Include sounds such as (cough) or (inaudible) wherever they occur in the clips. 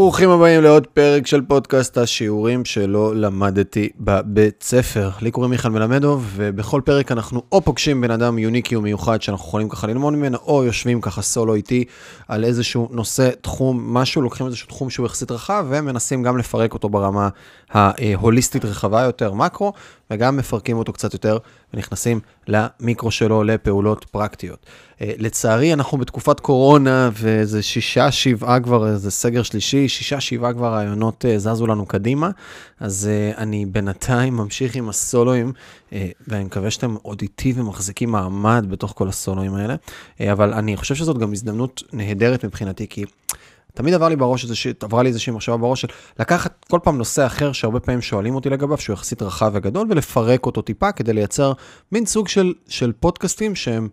ברוכים הבאים לעוד פרק של פודקאסט השיעורים שלא למדתי בבית ספר. לי קוראים מיכאל מלמדוב, ובכל פרק אנחנו או פוגשים בן אדם יוניקי ומיוחד שאנחנו יכולים ככה ללמוד ממנו, או יושבים ככה סולו איתי על איזשהו נושא, תחום, משהו, לוקחים איזשהו תחום שהוא יחסית רחב, ומנסים גם לפרק אותו ברמה ההוליסטית רחבה יותר, מקרו, וגם מפרקים אותו קצת יותר ונכנסים למיקרו שלו לפעולות פרקטיות. אה, לצערי, אנחנו בתקופת קורונה, וזה שישה, שבעה כבר, זה סגר שלישי, שישה, שבעה כבר רעיונות אה, זזו לנו קדימה, אז אה, אני בינתיים ממשיך עם הסולואים, ואני מקווה שאתם עוד איתי ומחזיקים מעמד בתוך כל הסולואים האלה, אבל אני חושב שזאת גם הזדמנות נהדרת מבחינתי, כי... תמיד עבר לי בראש איזושהי, עברה לי איזושהי מחשבה בראש של לקחת כל פעם נושא אחר שהרבה פעמים שואלים אותי לגביו, שהוא יחסית רחב וגדול, ולפרק אותו טיפה כדי לייצר מין סוג של, של פודקאסטים שהם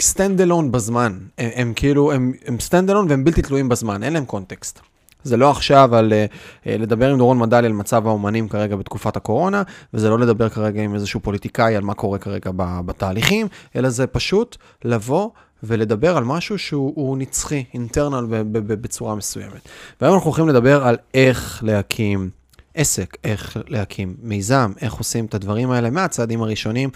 stand אה, alone אה, בזמן. הם, הם כאילו, הם, הם stand alone והם בלתי תלויים בזמן, אין להם קונטקסט. זה לא עכשיו על אה, לדבר עם דורון מדלי על מצב האומנים כרגע בתקופת הקורונה, וזה לא לדבר כרגע עם איזשהו פוליטיקאי על מה קורה כרגע בתהליכים, אלא זה פשוט לבוא ולדבר על משהו שהוא נצחי, eternal בצורה מסוימת. והיום אנחנו הולכים לדבר על איך להקים עסק, איך להקים מיזם, איך עושים את הדברים האלה מהצעדים הראשונים.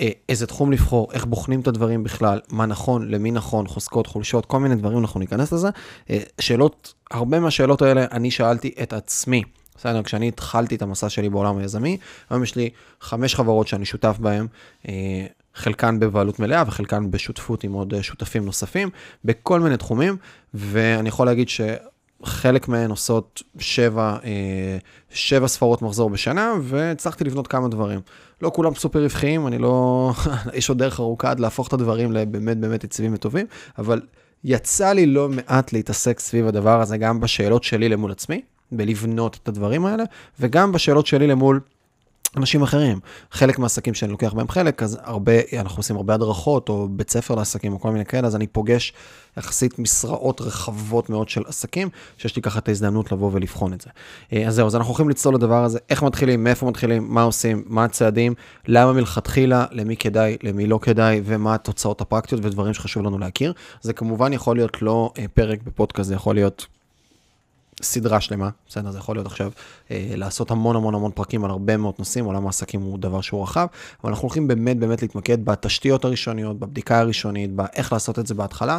אה, איזה תחום לבחור, איך בוחנים את הדברים בכלל, מה נכון, למי נכון, חוזקות, חולשות, כל מיני דברים, אנחנו ניכנס לזה. אה, שאלות, הרבה מהשאלות האלה אני שאלתי את עצמי. בסדר, כשאני התחלתי את המסע שלי בעולם היזמי, היום יש לי חמש חברות שאני שותף בהן, אה, חלקן בבעלות מלאה וחלקן בשותפות עם עוד שותפים נוספים, בכל מיני תחומים, ואני יכול להגיד שחלק מהן עושות שבע, שבע ספרות מחזור בשנה, והצלחתי לבנות כמה דברים. לא כולם סופר רווחיים, אני לא... (laughs) יש עוד דרך ארוכה עד להפוך את הדברים לבאמת באמת יציבים וטובים, אבל יצא לי לא מעט להתעסק סביב הדבר הזה, גם בשאלות שלי למול עצמי, בלבנות את הדברים האלה, וגם בשאלות שלי למול אנשים אחרים. חלק מהעסקים שאני לוקח בהם חלק, אז הרבה, אנחנו עושים הרבה הדרכות, או בית ספר לעסקים, או כל מיני כאלה, אז אני פוגש יחסית משרעות רחבות מאוד של עסקים, שיש לי ככה את ההזדמנות לבוא ולבחון את זה. אה, אז זהו, אז אנחנו הולכים לצלול לדבר הזה, איך מתחילים, מאיפה מתחילים, מה עושים, מה הצעדים, למה מלכתחילה, למי כדאי, למי לא כדאי, ומה התוצאות הפרקטיות ודברים שחשוב לנו להכיר. זה כמובן יכול להיות לא אה, פרק בפודקאסט, זה יכול להיות סדרה שלמה, בסדר, זה יכול להיות עכשיו אה, לעשות המון המון המון פרקים על הרבה מאוד נושאים, עולם העסקים הוא דבר שהוא רחב, אבל אנחנו הולכים באמת באמת להתמקד בתשתיות הראשוניות, בבדיקה הראשונית, באיך לעשות את זה בהתחלה,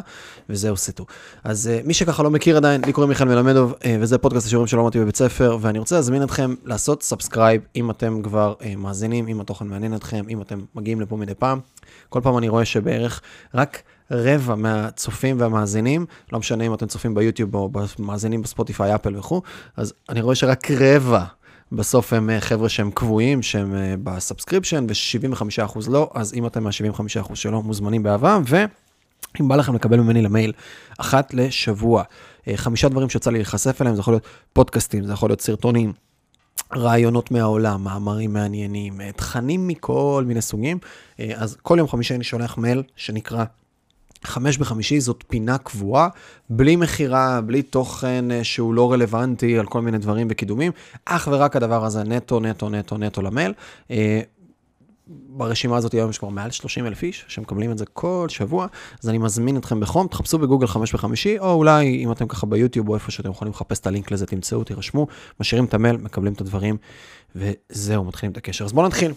וזהו סיטו. אז אה, מי שככה לא מכיר עדיין, לי קוראים מיכאל מלמדוב, אה, וזה פודקאסט השיעורים שלא למדתי בבית ספר, ואני רוצה להזמין אתכם לעשות subscribe, אם אתם כבר אה, מאזינים, אם התוכן מעניין אתכם, אם אתם מגיעים לפה מדי פעם. כל פעם אני רואה שבערך רק רבע מהצופים והמאזינים, לא משנה אם אתם צופים ביוטיוב או מאזינים בספוטיפיי, אפל וכו', אז אני רואה שרק רבע בסוף הם אה, חבר'ה שהם קבועים, שהם אה, ב subscription, ו-75% לא, אז אם אתם מה-75% שלא, מוזמנים באהבה, ואם בא לכם לקבל ממני למייל אחת לשבוע, אה, חמישה דברים שיצא לי להיחשף אליהם, זה יכול להיות פודקאסטים, זה יכול להיות סרטונים. רעיונות מהעולם, מאמרים מעניינים, תכנים מכל מיני סוגים. אז כל יום חמישי אני שולח מייל שנקרא חמש בחמישי זאת פינה קבועה, בלי מכירה, בלי תוכן אה, שהוא לא רלוונטי על כל מיני דברים וקידומים, אך ורק הדבר הזה נטו, נטו, נטו, נטו למייל. אה, ברשימה הזאת היום יש כבר מעל 30 אלף איש שמקבלים את זה כל שבוע, אז אני מזמין אתכם בחום, תחפשו בגוגל חמש בחמישי, או אולי אם אתם ככה ביוטיוב או איפה שאתם יכולים לחפש את הלינק לזה, תמצאו, תירשמו, משאירים את המייל, מקבלים את הדברים, וזהו, מתחילים את הקשר. אז בואו נתחיל.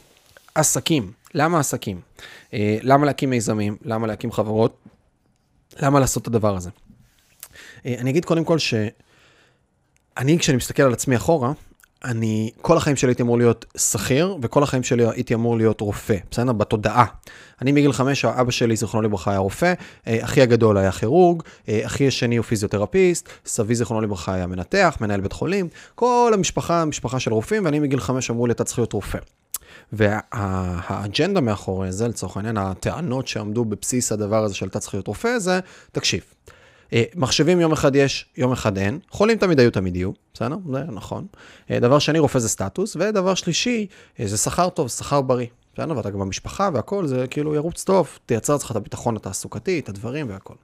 עסקים, למה עסקים? אה, למה להקים מיזמים? למה להקים חברות? למה לעשות את הדבר הזה? אה, אני אגיד קודם כל שאני, כשאני מסתכל על עצמי אחורה, אני, כל החיים שלי הייתי אמור להיות שכיר, וכל החיים שלי הייתי אמור להיות רופא, בסדר? בתודעה. אני מגיל חמש, אבא שלי, זיכרונו לברכה, היה רופא, אה, אחי הגדול היה כירורג, אה, אחי השני הוא פיזיותרפיסט, סבי, זיכרונו לברכה, היה מנתח, מנהל בית חולים, כל המשפחה, משפחה של רופאים, ואני מגיל חמש אמרו לי, אתה צריך להיות רופא. והאג'נדה מאחורי זה, לצורך העניין, הטענות שעמדו בבסיס הדבר הזה של אתה צריך להיות רופא, זה, תקשיב, אה, מחשבים יום אחד יש, יום אחד אין, חולים תמיד היו, תמיד יהיו, בסדר? זה נכון. אה, דבר שני, רופא זה סטטוס, ודבר שלישי, אה, זה שכר טוב, שכר בריא. בסדר? ואתה גם במשפחה והכל, זה כאילו ירוץ טוב, תייצר לך את הביטחון התעסוקתי, את הדברים והכל.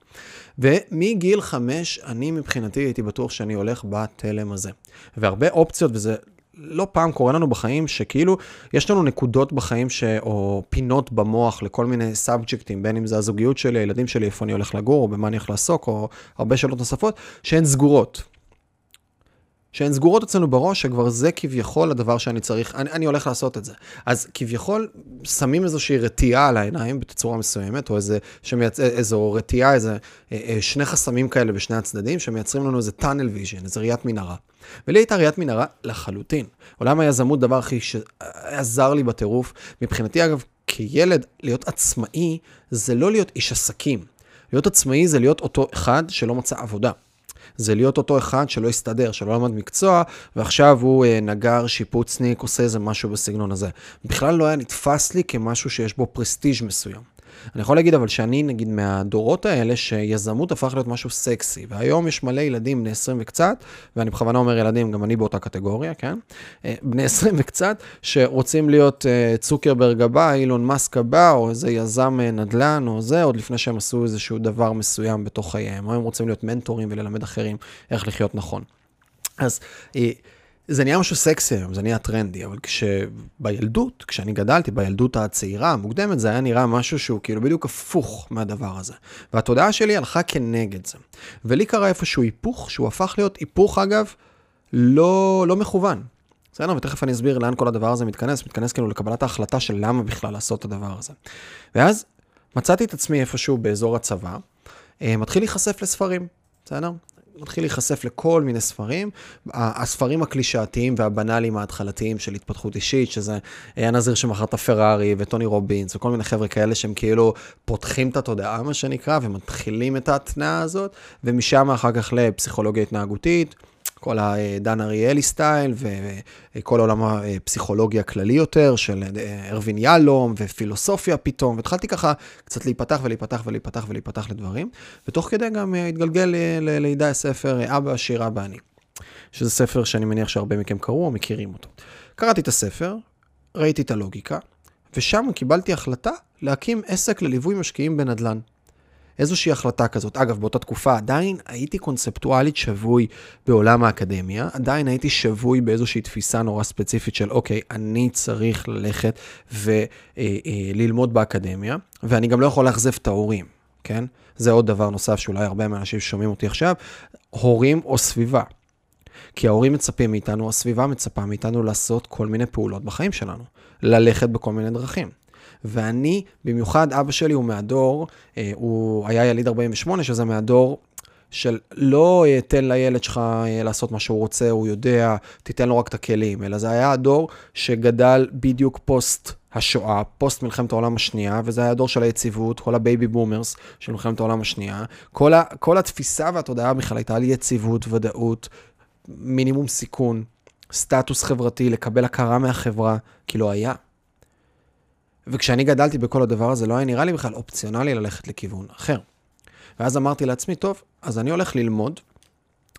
ומגיל חמש, אני מבחינתי הייתי בטוח שאני הולך בתלם הזה. והרבה אופציות, וזה לא פעם קורה לנו בחיים שכאילו יש לנו נקודות בחיים ש... או פינות במוח לכל מיני סאבג'קטים, בין אם זה הזוגיות שלי, הילדים שלי, איפה אני הולך לגור, או במה אני הולך לעסוק, או הרבה שאלות נוספות, שהן סגורות. שהן סגורות אצלנו בראש, שכבר זה כביכול הדבר שאני צריך, אני, אני הולך לעשות את זה. אז כביכול שמים איזושהי רתיעה על העיניים בתצורה מסוימת, או איזה, שמייצ... איזו רתיעה, איזה אה, אה, שני חסמים כאלה בשני הצדדים, שמייצרים לנו איזה tunnel vision, איזה ראיית מנהרה. ולי הייתה ראיית מנהרה לחלוטין. עולם היזמות, דבר הכי שעזר לי בטירוף. מבחינתי, אגב, כילד, להיות עצמאי זה לא להיות איש עסקים. להיות עצמאי זה להיות אותו אחד שלא מצא עבודה. זה להיות אותו אחד שלא הסתדר, שלא למד מקצוע, ועכשיו הוא אה, נגר, שיפוצניק, עושה איזה משהו בסגנון הזה. בכלל לא היה נתפס לי כמשהו שיש בו פרסטיג' מסוים. אני יכול להגיד אבל שאני נגיד מהדורות האלה שיזמות הפך להיות משהו סקסי, והיום יש מלא ילדים בני 20 וקצת, ואני בכוונה אומר ילדים, גם אני באותה קטגוריה, כן? אה, בני 20 וקצת, שרוצים להיות אה, צוקרברג הבא, אילון מאסק הבא, או איזה יזם אה, נדל"ן, או זה, עוד לפני שהם עשו איזשהו דבר מסוים בתוך חייהם, או הם רוצים להיות מנטורים וללמד אחרים איך לחיות נכון. אז... זה נהיה משהו סקסי היום, זה נהיה טרנדי, אבל כשבילדות, כשאני גדלתי, בילדות הצעירה, המוקדמת, זה היה נראה משהו שהוא כאילו בדיוק הפוך מהדבר הזה. והתודעה שלי הלכה כנגד זה. ולי קרה איפשהו היפוך, שהוא הפך להיות היפוך, אגב, לא, לא מכוון. בסדר? ותכף אני אסביר לאן כל הדבר הזה מתכנס, מתכנס כאילו לקבלת ההחלטה של למה בכלל לעשות את הדבר הזה. ואז מצאתי את עצמי איפשהו באזור הצבא, אה, מתחיל להיחשף לספרים, בסדר? מתחיל להיחשף לכל מיני ספרים. הספרים הקלישאתיים והבנאליים ההתחלתיים של התפתחות אישית, שזה הנזיר שמכר את הפרארי וטוני רובינס וכל מיני חבר'ה כאלה שהם כאילו פותחים את התודעה, מה שנקרא, ומתחילים את ההתנעה הזאת, ומשם אחר כך לפסיכולוגיה התנהגותית. כל הדן אריאלי סטייל וכל עולם הפסיכולוגיה הכללי יותר של ארווין יהלום ופילוסופיה פתאום, והתחלתי ככה קצת להיפתח ולהיפתח ולהיפתח ולהיפתח לדברים, ותוך כדי גם התגלגל לידי הספר אבא עשיר אבא אני, שזה ספר שאני מניח שהרבה מכם קראו או מכירים אותו. קראתי את הספר, ראיתי את הלוגיקה, ושם קיבלתי החלטה להקים עסק לליווי משקיעים בנדל"ן. איזושהי החלטה כזאת. אגב, באותה תקופה עדיין הייתי קונספטואלית שבוי בעולם האקדמיה, עדיין הייתי שבוי באיזושהי תפיסה נורא ספציפית של, אוקיי, אני צריך ללכת וללמוד אה, אה, באקדמיה, ואני גם לא יכול לאכזב את ההורים, כן? זה עוד דבר נוסף שאולי הרבה מהאנשים ששומעים אותי עכשיו, הורים או סביבה. כי ההורים מצפים מאיתנו, הסביבה מצפה מאיתנו לעשות כל מיני פעולות בחיים שלנו, ללכת בכל מיני דרכים. ואני, במיוחד אבא שלי הוא מהדור, אה, הוא היה יליד 48, שזה מהדור של לא אה, תן לילד שלך אה, לעשות מה שהוא רוצה, הוא יודע, תיתן לו רק את הכלים, אלא זה היה הדור שגדל בדיוק פוסט השואה, פוסט מלחמת העולם השנייה, וזה היה הדור של היציבות, כל ה baby boomers של מלחמת העולם השנייה. כל, ה, כל התפיסה והתודעה בכלל הייתה על יציבות, ודאות, מינימום סיכון, סטטוס חברתי, לקבל הכרה מהחברה, כי לא היה. וכשאני גדלתי בכל הדבר הזה, לא היה נראה לי בכלל אופציונלי ללכת לכיוון אחר. ואז אמרתי לעצמי, טוב, אז אני הולך ללמוד,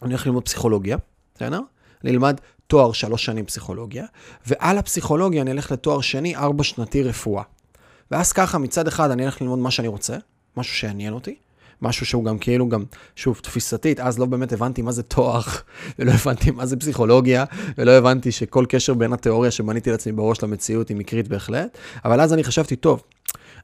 אני הולך ללמוד פסיכולוגיה, בסדר? אני אלמד תואר שלוש שנים פסיכולוגיה, ועל הפסיכולוגיה אני אלך לתואר שני, ארבע שנתי רפואה. ואז ככה, מצד אחד אני אלך ללמוד מה שאני רוצה, משהו שיעניין אותי, משהו שהוא גם כאילו גם, שוב, תפיסתית, אז לא באמת הבנתי מה זה תואר, (laughs) ולא הבנתי מה זה פסיכולוגיה, ולא הבנתי שכל קשר בין התיאוריה שבניתי לעצמי בראש למציאות היא מקרית בהחלט, אבל אז אני חשבתי, טוב,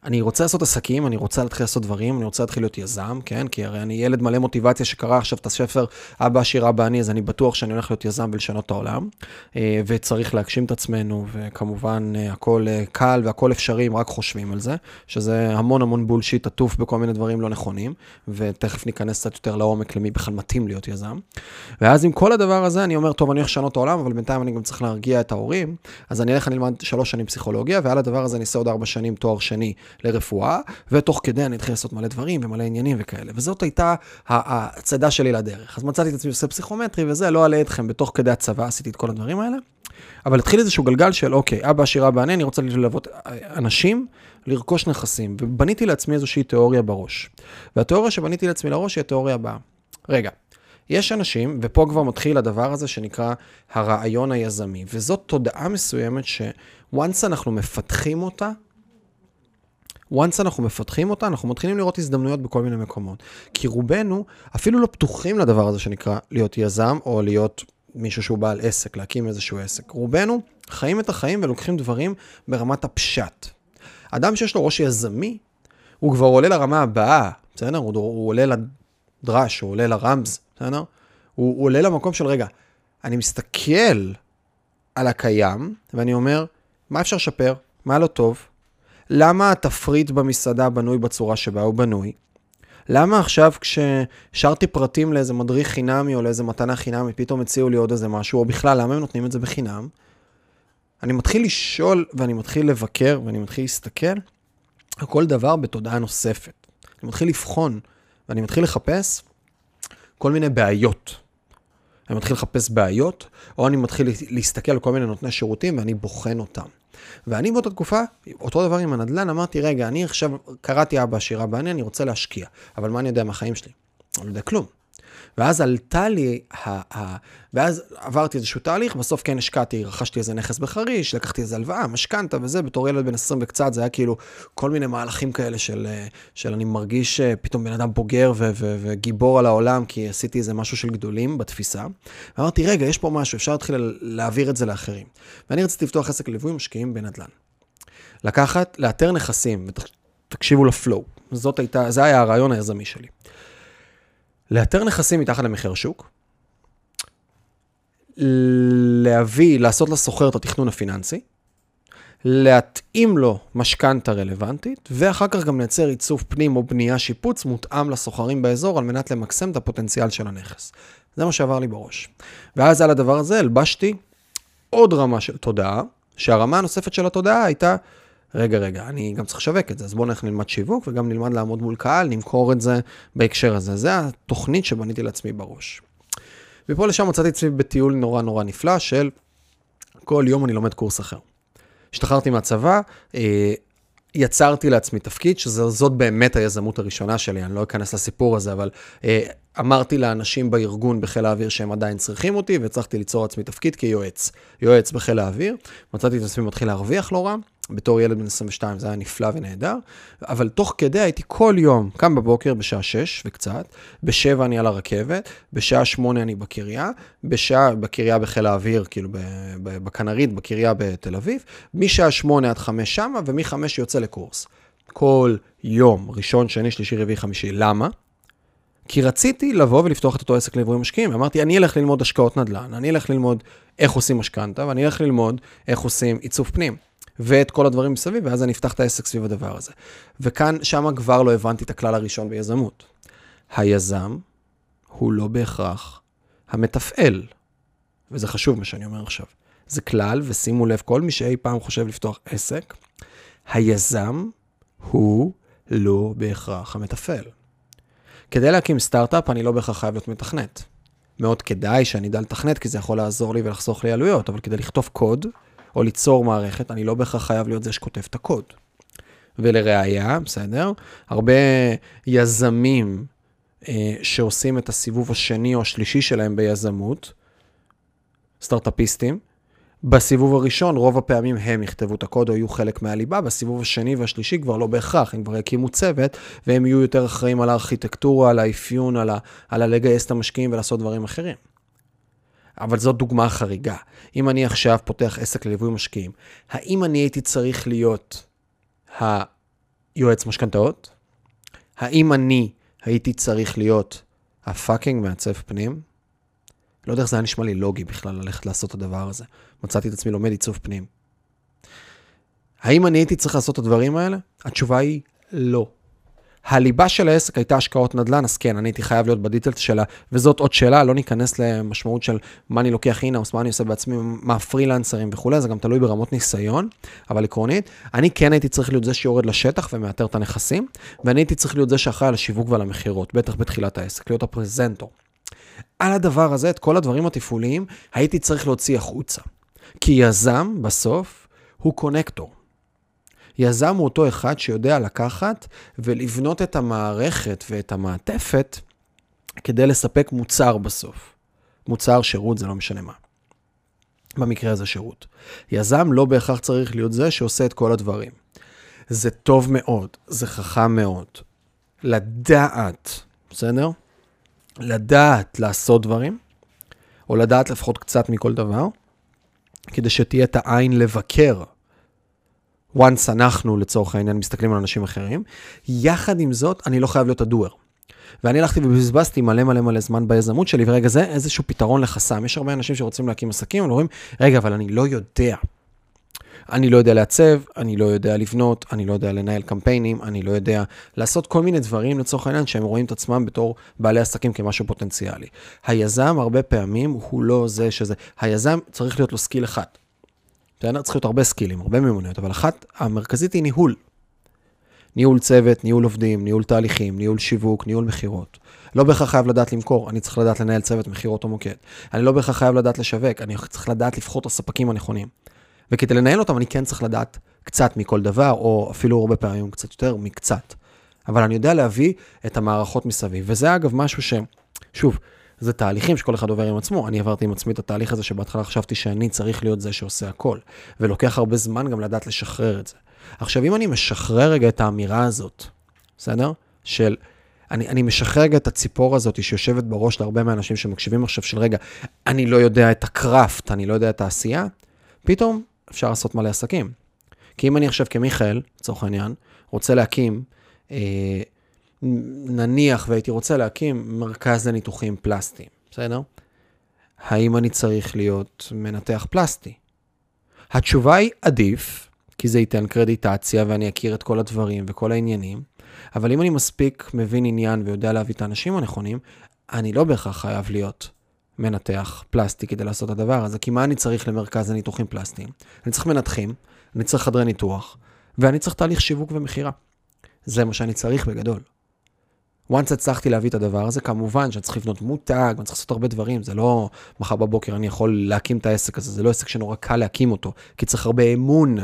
אני רוצה לעשות עסקים, אני רוצה להתחיל לעשות דברים, אני רוצה להתחיל להיות יזם, כן? כי הרי אני ילד מלא מוטיבציה שקרא עכשיו את הספר אבא עשיר אבא אני, אז אני בטוח שאני הולך להיות יזם ולשנות את העולם. אה, וצריך להגשים את עצמנו, וכמובן אה, הכל אה, קל והכל אפשרי אם רק חושבים על זה, שזה המון המון בולשיט עטוף בכל מיני דברים לא נכונים, ותכף ניכנס קצת יותר לעומק למי בכלל מתאים להיות יזם. ואז עם כל הדבר הזה אני אומר, טוב, אני הולך לשנות את העולם, אבל בינתיים אני גם צריך להרגיע את ההורים, אז אני אלך, אני אלמד שלוש שנים פסיכולוגיה, ועל הדבר הזה אני אעשה עוד ארבע שנים תואר שני לרפואה, ותוך כדי אני אתחיל לעשות מלא דברים ומלא עניינים וכאלה. וזאת הייתה הצדה שלי לדרך. אז מצאתי את עצמי עושה פסיכומטרי וזה, לא אעלה אתכם, בתוך כדי הצבא עשיתי את כל הדברים האלה. אבל התחיל איזשהו גלגל של, אוקיי, אבא עשיר אבא אני, אני רוצה ללוות אנשים לרכוש נכסים. ובניתי לעצמי איזושהי תיאוריה בראש. והתיאוריה שבניתי לעצמי לראש היא התיאוריה הבאה. רגע, יש אנשים, ופה כבר מתחיל הדבר הזה שנקרא הרעיון היזמי, וזאת תודעה מסוימת ש-once אנחנו מפתחים אותה, once אנחנו מפתחים אותה, אנחנו מתחילים לראות הזדמנויות בכל מיני מקומות. כי רובנו אפילו לא פתוחים לדבר הזה שנקרא להיות יזם, או להיות מישהו שהוא בעל עסק, להקים איזשהו עסק. רובנו חיים את החיים ולוקחים דברים ברמת הפשט. אדם שיש לו ראש יזמי, הוא כבר עולה לרמה הבאה, בסדר? הוא, הוא עולה לדרש, הוא עולה לרמז, בסדר? הוא, הוא עולה למקום של, רגע, אני מסתכל על הקיים, ואני אומר, מה אפשר לשפר? מה לא טוב? למה התפריט במסעדה בנוי בצורה שבה הוא בנוי? למה עכשיו כששרתי פרטים לאיזה מדריך חינמי או לאיזה מתנה חינמי, פתאום הציעו לי עוד איזה משהו, או בכלל, למה הם נותנים את זה בחינם? אני מתחיל לשאול ואני מתחיל לבקר ואני מתחיל להסתכל על כל דבר בתודעה נוספת. אני מתחיל לבחון ואני מתחיל לחפש כל מיני בעיות. אני מתחיל לחפש בעיות, או אני מתחיל להסתכל על כל מיני נותני שירותים ואני בוחן אותם. ואני באותה תקופה, אותו דבר עם הנדל"ן, אמרתי, רגע, אני עכשיו קראתי אבא עשיר, אבא אני, אני רוצה להשקיע, אבל מה אני יודע מהחיים שלי? אני לא יודע כלום. ואז עלתה לי, ה, ה, ואז עברתי איזשהו תהליך, בסוף כן השקעתי, רכשתי איזה נכס בחריש, לקחתי איזה הלוואה, משכנתה וזה, בתור ילד בן 20 וקצת, זה היה כאילו כל מיני מהלכים כאלה של, של אני מרגיש אה, פתאום בן אדם בוגר ו, ו, וגיבור על העולם, כי עשיתי איזה משהו של גדולים בתפיסה. ואמרתי, רגע, יש פה משהו, אפשר להתחיל להעביר את זה לאחרים. ואני רציתי לפתוח עסק לליווי משקיעים בנדל"ן. לקחת, לאתר נכסים, ותקשיבו לפלואו, זאת הייתה, זה היה הרעיון היזמי שלי. לאתר נכסים מתחת למחיר שוק, להביא, לעשות לסוחר את התכנון הפיננסי, להתאים לו משכנתה רלוונטית, ואחר כך גם לייצר עיצוב פנים או בנייה שיפוץ מותאם לסוחרים באזור על מנת למקסם את הפוטנציאל של הנכס. זה מה שעבר לי בראש. ואז על הדבר הזה הלבשתי עוד רמה של תודעה, שהרמה הנוספת של התודעה הייתה רגע, רגע, אני גם צריך לשווק את זה, אז בואו נלך נלמד שיווק וגם נלמד לעמוד מול קהל, נמכור את זה בהקשר הזה. זה התוכנית שבניתי לעצמי בראש. מפה לשם מצאתי עצמי בטיול נורא נורא נפלא של כל יום אני לומד קורס אחר. השתחררתי מהצבא, אה, יצרתי לעצמי תפקיד, שזאת באמת היזמות הראשונה שלי, אני לא אכנס לסיפור הזה, אבל אה, אמרתי לאנשים בארגון בחיל האוויר שהם עדיין צריכים אותי, והצלחתי ליצור לעצמי תפקיד כיועץ. יועץ בחיל האוויר, מצאתי את עצמי מתחיל להרוויח לא רע, בתור ילד בן 22 זה היה נפלא ונהדר, אבל תוך כדי הייתי כל יום קם בבוקר בשעה 6 וקצת, ב-7 אני על הרכבת, בשעה 8 אני בקריה, בשעה, בקריה בחיל האוויר, כאילו בכנרית, בקריה בתל אביב, משעה 8 עד 5 שמה, ומ-5 יוצא לקורס. כל יום, ראשון, שני, שלישי, רביעי, חמישי. למה? כי רציתי לבוא ולפתוח את אותו עסק ליווי משקיעים. אמרתי, אני אלך ללמוד השקעות נדל"ן, אני אלך ללמוד איך עושים משכנתה, ואני אלך ללמוד איך עושים עיצוב פנים. ואת כל הדברים מסביב, ואז אני אפתח את העסק סביב הדבר הזה. וכאן, שם כבר לא הבנתי את הכלל הראשון ביזמות. היזם הוא לא בהכרח המתפעל, וזה חשוב מה שאני אומר עכשיו. זה כלל, ושימו לב, כל מי שאי פעם חושב לפתוח עסק, היזם הוא לא בהכרח המתפעל. כדי להקים סטארט-אפ, אני לא בהכרח חייב להיות מתכנת. מאוד כדאי שאני אדע לתכנת, כי זה יכול לעזור לי ולחסוך לי עלויות, אבל כדי לכתוב קוד, או ליצור מערכת, אני לא בהכרח חייב להיות זה שכותב את הקוד. ולראיה, בסדר? הרבה יזמים אה, שעושים את הסיבוב השני או השלישי שלהם ביזמות, סטארט-אפיסטים, בסיבוב הראשון, רוב הפעמים הם יכתבו את הקוד או יהיו חלק מהליבה, בסיבוב השני והשלישי כבר לא בהכרח, הם כבר יקימו צוות, והם יהיו יותר אחראים על הארכיטקטורה, על האפיון, על, ה, על הלגייס את המשקיעים ולעשות דברים אחרים. אבל זאת דוגמה חריגה. אם אני עכשיו פותח עסק לליווי משקיעים, האם אני הייתי צריך להיות היועץ משכנתאות? האם אני הייתי צריך להיות הפאקינג מעצב פנים? לא יודע איך זה היה נשמע לי לוגי בכלל ללכת לעשות את הדבר הזה. מצאתי את עצמי לומד עיצוב פנים. האם אני הייתי צריך לעשות את הדברים האלה? התשובה היא לא. הליבה של העסק הייתה השקעות נדל"ן, אז כן, אני הייתי חייב להיות בדיטלס שלה, וזאת עוד שאלה, לא ניכנס למשמעות של מה אני לוקח אינאוס, מה אני עושה בעצמי, מה פרילנסרים וכולי, זה גם תלוי ברמות ניסיון, אבל עקרונית, אני כן הייתי צריך להיות זה שיורד לשטח ומאתר את הנכסים, ואני הייתי צריך להיות זה שאחראי על השיווק ועל המכירות, בטח בתחילת העסק, להיות הפרזנטור. על הדבר הזה, את כל הדברים התפעוליים, הייתי צריך להוציא החוצה. כי יזם, בסוף, הוא קונקטור. יזם הוא אותו אחד שיודע לקחת ולבנות את המערכת ואת המעטפת כדי לספק מוצר בסוף. מוצר, שירות, זה לא משנה מה. במקרה הזה שירות. יזם לא בהכרח צריך להיות זה שעושה את כל הדברים. זה טוב מאוד, זה חכם מאוד. לדעת, בסדר? לדעת לעשות דברים, או לדעת לפחות קצת מכל דבר, כדי שתהיה את העין לבקר. Once אנחנו, לצורך העניין, מסתכלים על אנשים אחרים. יחד עם זאת, אני לא חייב להיות הדואר. ואני הלכתי ובזבזתי מלא מלא מלא זמן ביזמות שלי, ורגע זה איזשהו פתרון לחסם. יש הרבה אנשים שרוצים להקים עסקים, הם אומרים, רגע, אבל אני לא יודע. אני לא יודע לעצב, אני לא יודע לבנות, אני לא יודע לנהל קמפיינים, אני לא יודע לעשות כל מיני דברים לצורך העניין שהם רואים את עצמם בתור בעלי עסקים כמשהו פוטנציאלי. היזם הרבה פעמים הוא לא זה שזה, היזם צריך להיות לו skill אחד. בסדר? צריך להיות הרבה סקילים, הרבה מיומנויות, אבל אחת המרכזית היא ניהול. ניהול צוות, ניהול עובדים, ניהול תהליכים, ניהול שיווק, ניהול מכירות. לא בהכרח חייב לדעת למכור, אני צריך לדעת לנהל צוות מכירות או מוקד. אני לא בהכרח חייב לדעת לשווק, אני צריך לדעת לבחור את הספקים הנכונים. וכדי לנהל אותם אני כן צריך לדעת קצת מכל דבר, או אפילו הרבה פעמים קצת יותר מקצת. אבל אני יודע להביא את המערכות מסביב. וזה אגב משהו ש... שוב, זה תהליכים שכל אחד עובר עם עצמו. אני עברתי עם עצמי את התהליך הזה שבהתחלה חשבתי שאני צריך להיות זה שעושה הכל. ולוקח הרבה זמן גם לדעת לשחרר את זה. עכשיו, אם אני משחרר רגע את האמירה הזאת, בסדר? של... אני, אני משחרר רגע את הציפור הזאת שיושבת בראש להרבה מהאנשים שמקשיבים עכשיו של רגע, אני לא יודע את הקראפט, אני לא יודע את העשייה, פתאום אפשר לעשות מלא עסקים. כי אם אני עכשיו כמיכאל, לצורך העניין, רוצה להקים, אה, נניח והייתי רוצה להקים מרכז לניתוחים פלסטיים, בסדר? האם אני צריך להיות מנתח פלסטי? התשובה היא עדיף, כי זה ייתן קרדיטציה ואני אכיר את כל הדברים וכל העניינים, אבל אם אני מספיק מבין עניין ויודע להביא את האנשים הנכונים, אני לא בהכרח חייב להיות מנתח פלסטי כדי לעשות את הדבר הזה, כי מה אני צריך למרכז הניתוחים פלסטיים? אני צריך מנתחים, אני צריך חדרי ניתוח, ואני צריך תהליך שיווק ומכירה. זה מה שאני צריך בגדול. Once הצלחתי להביא את הדבר הזה, כמובן שאני צריך לבנות מותג, אני צריך לעשות הרבה דברים, זה לא מחר בבוקר אני יכול להקים את העסק הזה, זה לא עסק שנורא קל להקים אותו, כי צריך הרבה אמון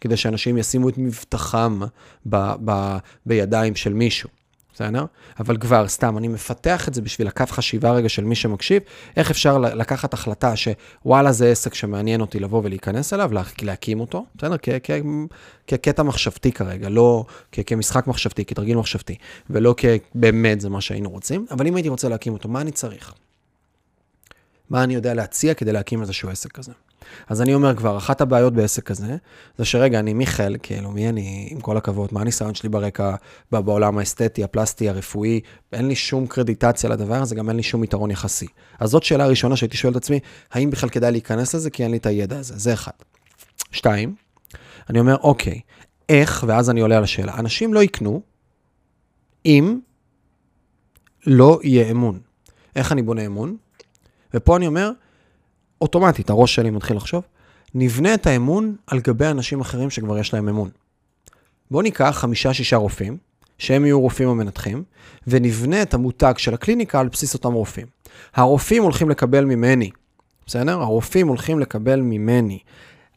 כדי שאנשים ישימו את מבטחם ב- ב- בידיים של מישהו. בסדר? אבל כבר, סתם, אני מפתח את זה בשביל הקו חשיבה רגע של מי שמקשיב, איך אפשר לקחת החלטה שוואלה זה עסק שמעניין אותי לבוא ולהיכנס אליו, להקים אותו, בסדר? כקטע מחשבתי כרגע, לא כמשחק מחשבתי, כתרגיל מחשבתי, ולא כבאמת זה מה שהיינו רוצים, אבל אם הייתי רוצה להקים אותו, מה אני צריך? מה אני יודע להציע כדי להקים איזשהו עסק כזה? אז אני אומר כבר, אחת הבעיות בעסק הזה, זה שרגע, אני מיכאל, כאילו, מי אני, עם כל הכבוד, מה הניסיון שלי ברקע, בעולם האסתטי, הפלסטי, הרפואי, אין לי שום קרדיטציה לדבר הזה, גם אין לי שום יתרון יחסי. אז זאת שאלה ראשונה שהייתי שואל את עצמי, האם בכלל כדאי להיכנס לזה, כי אין לי את הידע הזה, זה אחד. שתיים, אני אומר, אוקיי, איך, ואז אני עולה על השאלה, אנשים לא יקנו אם לא יהיה אמון. איך אני בונה אמון? ופה אני אומר, אוטומטית, הראש שלי מתחיל לחשוב, נבנה את האמון על גבי אנשים אחרים שכבר יש להם אמון. בואו ניקח חמישה-שישה רופאים, שהם יהיו רופאים המנתחים, ונבנה את המותג של הקליניקה על בסיס אותם רופאים. הרופאים הולכים לקבל ממני, בסדר? הרופאים הולכים לקבל ממני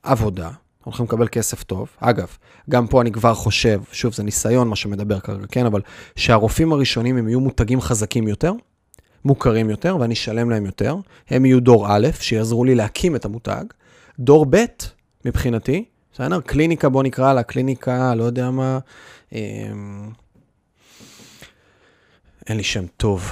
עבודה, הולכים לקבל כסף טוב. אגב, גם פה אני כבר חושב, שוב, זה ניסיון מה שמדבר כרגע, כן? אבל שהרופאים הראשונים הם יהיו מותגים חזקים יותר, מוכרים יותר ואני אשלם להם יותר. הם יהיו דור א', שיעזרו לי להקים את המותג. דור ב', מבחינתי, בסדר? קליניקה, בוא נקרא לה, קליניקה, לא יודע מה. אמ, אין לי שם טוב.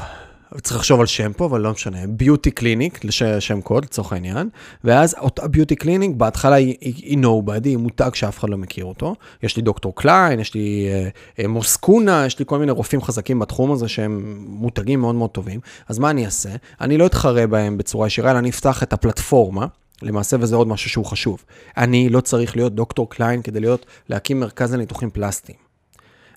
צריך לחשוב על שם פה, אבל לא משנה. beauty clinic, לשם קוד, לצורך העניין, ואז אותה beauty clinic, בהתחלה היא, היא nobody, היא מותג שאף אחד לא מכיר אותו. יש לי דוקטור קליין, יש לי אה, אה, מוסקונה, יש לי כל מיני רופאים חזקים בתחום הזה שהם מותגים מאוד מאוד טובים. אז מה אני אעשה? אני לא אתחרה בהם בצורה ישירה, אלא אני אפתח את הפלטפורמה. למעשה, וזה עוד משהו שהוא חשוב. אני לא צריך להיות דוקטור קליין כדי להיות, להקים מרכז לניתוחים פלסטיים.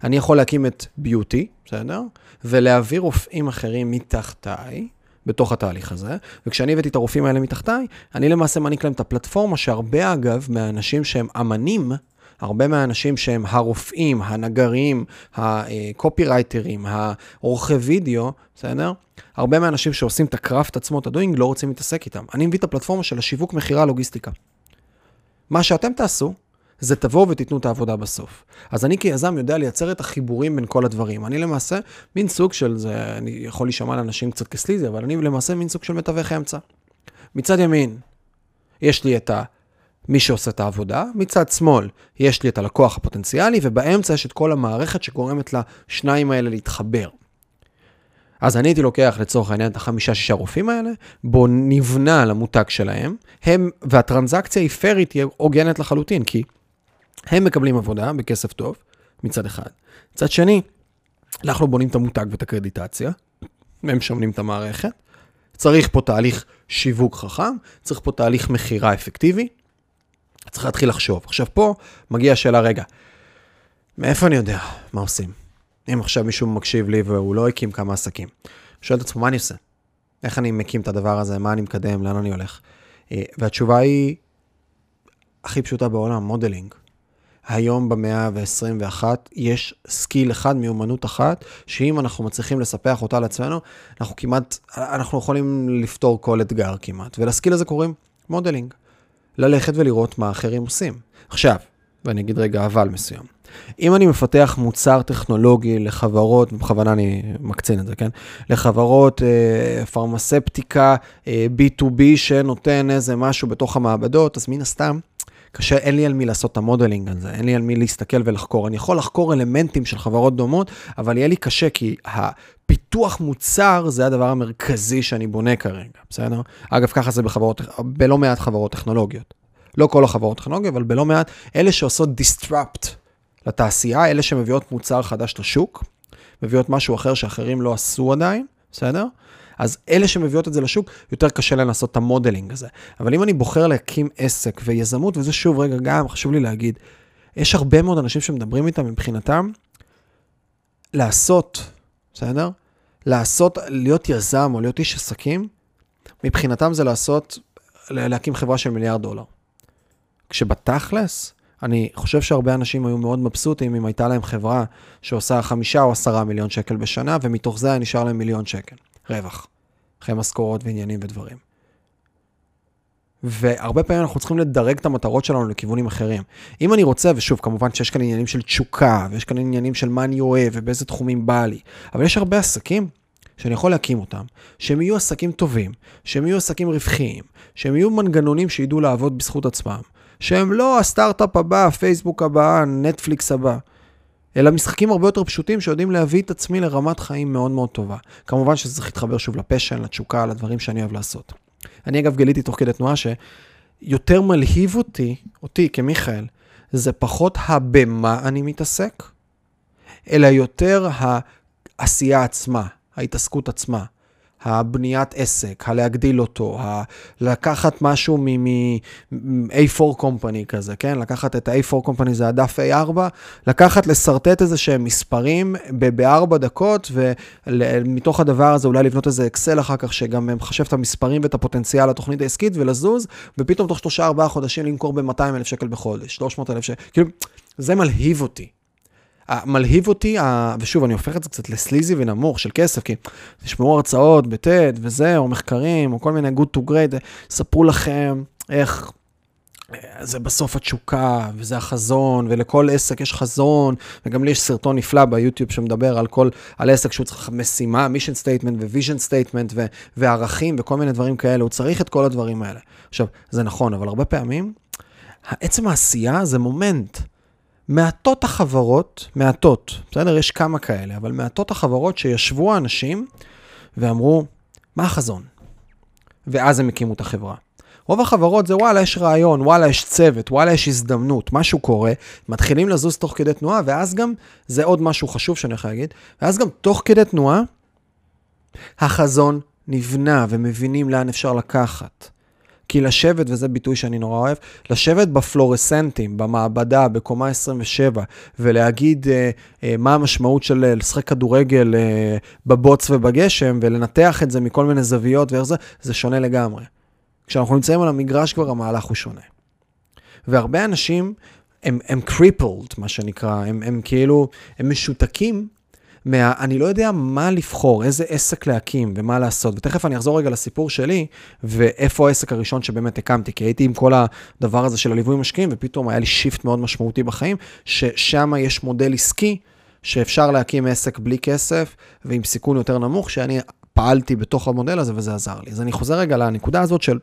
אני יכול להקים את ביוטי, בסדר? ולהעביר רופאים אחרים מתחתיי, בתוך התהליך הזה, וכשאני הבאתי את הרופאים האלה מתחתיי, אני למעשה מעניק להם את הפלטפורמה שהרבה אגב מהאנשים שהם אמנים, הרבה מהאנשים שהם הרופאים, הנגרים, הקופירייטרים, העורכי וידאו, בסדר? הרבה מהאנשים שעושים את הקראפט עצמו, את הדוינג, לא רוצים להתעסק איתם. אני מביא את הפלטפורמה של השיווק, מכירה, לוגיסטיקה. מה שאתם תעשו, זה תבואו ותיתנו את העבודה בסוף. אז אני כיזם יודע לייצר את החיבורים בין כל הדברים. אני למעשה מין סוג של, זה אני יכול להישמע לאנשים קצת כסליזי, אבל אני למעשה מין סוג של מתווך אמצע. מצד ימין, יש לי את ה... מי שעושה את העבודה, מצד שמאל יש לי את הלקוח הפוטנציאלי, ובאמצע יש את כל המערכת שגורמת לשניים האלה להתחבר. אז אני הייתי לוקח לצורך העניין את החמישה-שישה רופאים האלה, בו נבנה על המותג שלהם, הם, והטרנזקציה היא פיירית, היא הוגנת לחלוטין, כי הם מקבלים עבודה בכסף טוב, מצד אחד. מצד שני, אנחנו בונים את המותג ואת הקרדיטציה, הם משמנים את המערכת. צריך פה תהליך שיווק חכם, צריך פה תהליך מכירה אפקטיבי, צריך להתחיל לחשוב. עכשיו פה מגיעה השאלה, רגע, מאיפה אני יודע מה עושים? אם עכשיו מישהו מקשיב לי והוא לא הקים כמה עסקים, שואל את עצמו, מה אני עושה? איך אני מקים את הדבר הזה? מה אני מקדם? לאן אני הולך? אה, והתשובה היא הכי פשוטה בעולם, modeling. היום במאה ה-21 יש skill אחד, מיומנות אחת, שאם אנחנו מצליחים לספח אותה לעצמנו, אנחנו כמעט, אנחנו יכולים לפתור כל אתגר כמעט. ול skill הזה קוראים modeling. ללכת ולראות מה אחרים עושים. עכשיו, ואני אגיד רגע אבל מסוים. אם אני מפתח מוצר טכנולוגי לחברות, בכוונה אני מקצין את זה, כן? לחברות אה, פרמצבטיקה, אה, B2B שנותן איזה משהו בתוך המעבדות, אז מן הסתם, קשה, אין לי על מי לעשות את ה modeling הזה, אין לי על מי להסתכל ולחקור. אני יכול לחקור אלמנטים של חברות דומות, אבל יהיה לי קשה, כי הפיתוח מוצר זה הדבר המרכזי שאני בונה כרגע, בסדר? אגב, ככה זה בחברות, בלא מעט חברות טכנולוגיות. לא כל החברות טכנולוגיות, אבל בלא מעט, אלה שעושות disrupt לתעשייה, אלה שמביאות מוצר חדש לשוק, מביאות משהו אחר שאחרים לא עשו עדיין, בסדר? אז אלה שמביאות את זה לשוק, יותר קשה להם לעשות את המודלינג הזה. אבל אם אני בוחר להקים עסק ויזמות, וזה שוב, רגע, גם חשוב לי להגיד, יש הרבה מאוד אנשים שמדברים איתם מבחינתם, לעשות, בסדר? לעשות, להיות יזם או להיות איש עסקים, מבחינתם זה לעשות, להקים חברה של מיליארד דולר. כשבתכלס, אני חושב שהרבה אנשים היו מאוד מבסוטים אם הייתה להם חברה שעושה חמישה או עשרה מיליון שקל בשנה, ומתוך זה היה נשאר להם מיליון שקל. רווח, אחרי משכורות ועניינים ודברים. והרבה פעמים אנחנו צריכים לדרג את המטרות שלנו לכיוונים אחרים. אם אני רוצה, ושוב, כמובן שיש כאן עניינים של תשוקה, ויש כאן עניינים של מה אני אוהב ובאיזה תחומים בא לי, אבל יש הרבה עסקים שאני יכול להקים אותם, שהם יהיו עסקים טובים, שהם יהיו עסקים רווחיים, שהם יהיו מנגנונים שידעו לעבוד בזכות עצמם, שהם לא הסטארט-אפ הבא, פייסבוק הבא, נטפליקס הבא. אלא משחקים הרבה יותר פשוטים שיודעים להביא את עצמי לרמת חיים מאוד מאוד טובה. כמובן שזה צריך להתחבר שוב לפשן, לתשוקה, לדברים שאני אוהב לעשות. אני אגב גיליתי תוך כדי תנועה שיותר מלהיב אותי, אותי כמיכאל, זה פחות הבמה אני מתעסק, אלא יותר העשייה עצמה, ההתעסקות עצמה. הבניית עסק, הלהגדיל אותו, ה- לקחת משהו מ-A4 Company כזה, כן? לקחת את ה-A4 Company, זה הדף A4, לקחת, לשרטט איזה שהם מספרים בארבע דקות, ומתוך הדבר הזה אולי לבנות איזה אקסל אחר כך, שגם מחשב את המספרים ואת הפוטנציאל לתוכנית העסקית ולזוז, ופתאום תוך שלושה ארבעה חודשים למכור ב-200,000 שקל בחודש, 300,000 שקל, כאילו, זה מלהיב אותי. מלהיב אותי, ושוב, אני הופך את זה קצת לסליזי ונמוך של כסף, כי תשמעו הרצאות בטד וזה, או מחקרים, או כל מיני good to great, ספרו לכם איך זה בסוף התשוקה, וזה החזון, ולכל עסק יש חזון, וגם לי יש סרטון נפלא ביוטיוב שמדבר על כל, על עסק שהוא צריך משימה, mission statement ו-vision statement ו- וערכים וכל מיני דברים כאלה, הוא צריך את כל הדברים האלה. עכשיו, זה נכון, אבל הרבה פעמים, עצם העשייה זה מומנט. מעטות החברות, מעטות, בסדר? יש כמה כאלה, אבל מעטות החברות שישבו האנשים ואמרו, מה החזון? ואז הם הקימו את החברה. רוב החברות זה וואלה, יש רעיון, וואלה, יש צוות, וואלה, יש הזדמנות, משהו קורה, מתחילים לזוז תוך כדי תנועה, ואז גם, זה עוד משהו חשוב שאני יכול להגיד, ואז גם תוך כדי תנועה, החזון נבנה ומבינים לאן אפשר לקחת. כי לשבת, וזה ביטוי שאני נורא אוהב, לשבת בפלורסנטים, במעבדה, בקומה 27, ולהגיד אה, אה, מה המשמעות של אה, לשחק כדורגל אה, בבוץ ובגשם, ולנתח את זה מכל מיני זוויות ואיך זה, זה שונה לגמרי. כשאנחנו נמצאים על המגרש כבר, המהלך הוא שונה. והרבה אנשים הם, הם crippled, מה שנקרא, הם, הם כאילו, הם משותקים מה, אני לא יודע מה לבחור, איזה עסק להקים ומה לעשות. ותכף אני אחזור רגע לסיפור שלי, ואיפה העסק הראשון שבאמת הקמתי, כי הייתי עם כל הדבר הזה של הליווי משקיעים, ופתאום היה לי שיפט מאוד משמעותי בחיים, ששם יש מודל עסקי שאפשר להקים עסק בלי כסף ועם סיכון יותר נמוך, שאני פעלתי בתוך המודל הזה וזה עזר לי. אז אני חוזר רגע לנקודה הזאת של,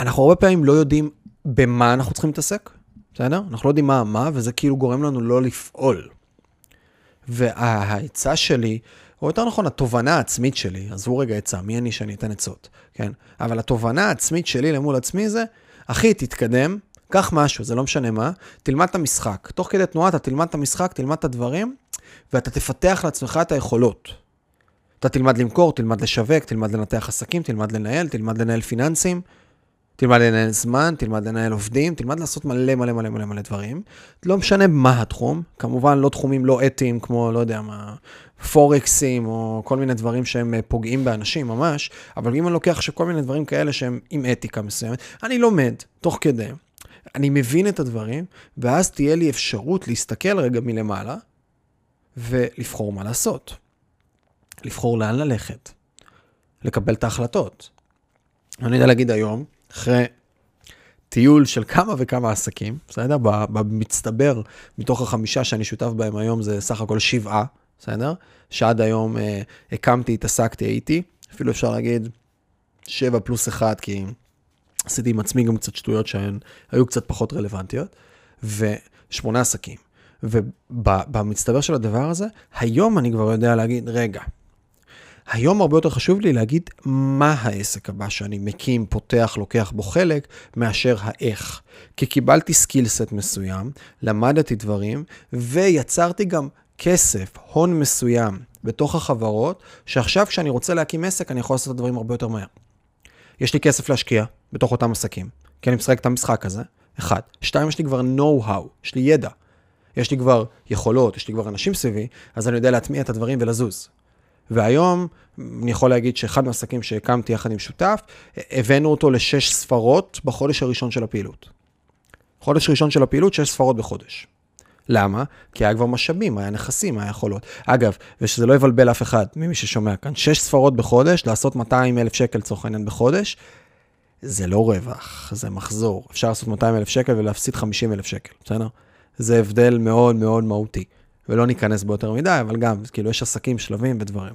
אנחנו הרבה פעמים לא יודעים במה אנחנו צריכים להתעסק, בסדר? אנחנו לא יודעים מה מה, וזה כאילו גורם לנו לא לפעול. והעצה שלי, או יותר נכון, התובנה העצמית שלי, עזבו רגע עצה, מי אני שאני אתן עצות, כן? אבל התובנה העצמית שלי למול עצמי זה, אחי, תתקדם, קח משהו, זה לא משנה מה, תלמד את המשחק. תוך כדי תנועה אתה תלמד את המשחק, תלמד את הדברים, ואתה תפתח לעצמך את היכולות. אתה תלמד למכור, תלמד לשווק, תלמד לנתח עסקים, תלמד לנהל, תלמד לנהל פיננסים, תלמד לנהל זמן, תלמד לנהל עובדים, תלמד לעשות מלא מלא מלא מלא מלא דברים. לא משנה מה התחום, כמובן לא תחומים לא אתיים כמו, לא יודע מה, פורקסים או כל מיני דברים שהם אה, פוגעים באנשים ממש, אבל אם אני לוקח שכל מיני דברים כאלה שהם עם אתיקה מסוימת, אני לומד תוך כדי, אני מבין את הדברים, ואז תהיה לי אפשרות להסתכל רגע מלמעלה ולבחור מה לעשות. לבחור לאן ללכת, לקבל את ההחלטות. אני יודע להגיד היום, אחרי טיול של כמה וכמה עסקים, בסדר? במצטבר, מתוך החמישה שאני שותף בהם היום, זה סך הכל שבעה, בסדר? שעד היום אה, הקמתי, התעסקתי, הייתי, אפילו אפשר להגיד שבע פלוס אחד, כי עשיתי עם עצמי גם קצת שטויות שהן היו קצת פחות רלוונטיות, ושמונה עסקים. ובמצטבר של הדבר הזה, היום אני כבר יודע להגיד, רגע, היום הרבה יותר חשוב לי להגיד מה העסק הבא שאני מקים, פותח, לוקח בו חלק, מאשר האיך. כי קיבלתי סקילסט מסוים, למדתי דברים, ויצרתי גם כסף, הון מסוים, בתוך החברות, שעכשיו כשאני רוצה להקים עסק, אני יכול לעשות את הדברים הרבה יותר מהר. יש לי כסף להשקיע בתוך אותם עסקים, כי אני משחק את המשחק הזה, אחד. שתיים, יש לי כבר know-how, יש לי ידע. יש לי כבר יכולות, יש לי כבר אנשים סביבי, אז אני יודע להטמיע את הדברים ולזוז. והיום, אני יכול להגיד שאחד מהעסקים שהקמתי יחד עם שותף, הבאנו אותו לשש ספרות בחודש הראשון של הפעילות. חודש ראשון של הפעילות, שש ספרות בחודש. למה? כי היה כבר משאבים, היה נכסים, היה יכולות. אגב, ושזה לא יבלבל אף אחד ממי ששומע כאן, שש ספרות בחודש, לעשות 200 אלף שקל לצורך העניין בחודש, זה לא רווח, זה מחזור. אפשר לעשות 200 אלף שקל ולהפסיד 50 אלף שקל, בסדר? זה הבדל מאוד מאוד מהותי. ולא ניכנס בו יותר מדי, אבל גם, כאילו, יש עסקים, שלבים ודברים.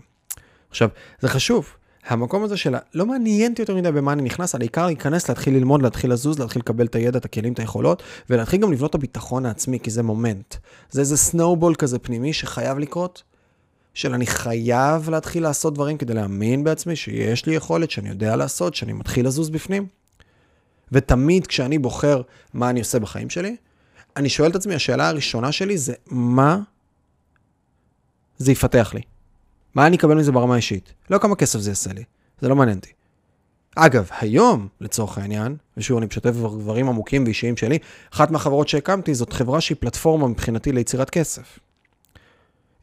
עכשיו, זה חשוב. המקום הזה של לא מעניין יותר מדי במה אני נכנס, על העיקר להיכנס, להתחיל ללמוד, להתחיל לזוז, להתחיל לקבל את הידע, את הכלים, את היכולות, ולהתחיל גם לבנות את הביטחון העצמי, כי זה moment. זה איזה snowball כזה פנימי שחייב לקרות, של אני חייב להתחיל לעשות דברים כדי להאמין בעצמי, שיש לי יכולת, שאני יודע לעשות, שאני מתחיל לזוז בפנים. ותמיד כשאני בוחר מה אני עושה בחיים שלי, אני שואל את עצמי, השאלה הראשונה שלי זה, מה זה יפתח לי? מה אני אקבל מזה ברמה האישית? לא כמה כסף זה יעשה לי, זה לא מעניין אותי. אגב, היום, לצורך העניין, ושוב, אני משתף דברים עמוקים ואישיים שלי, אחת מהחברות שהקמתי זאת חברה שהיא פלטפורמה מבחינתי ליצירת כסף.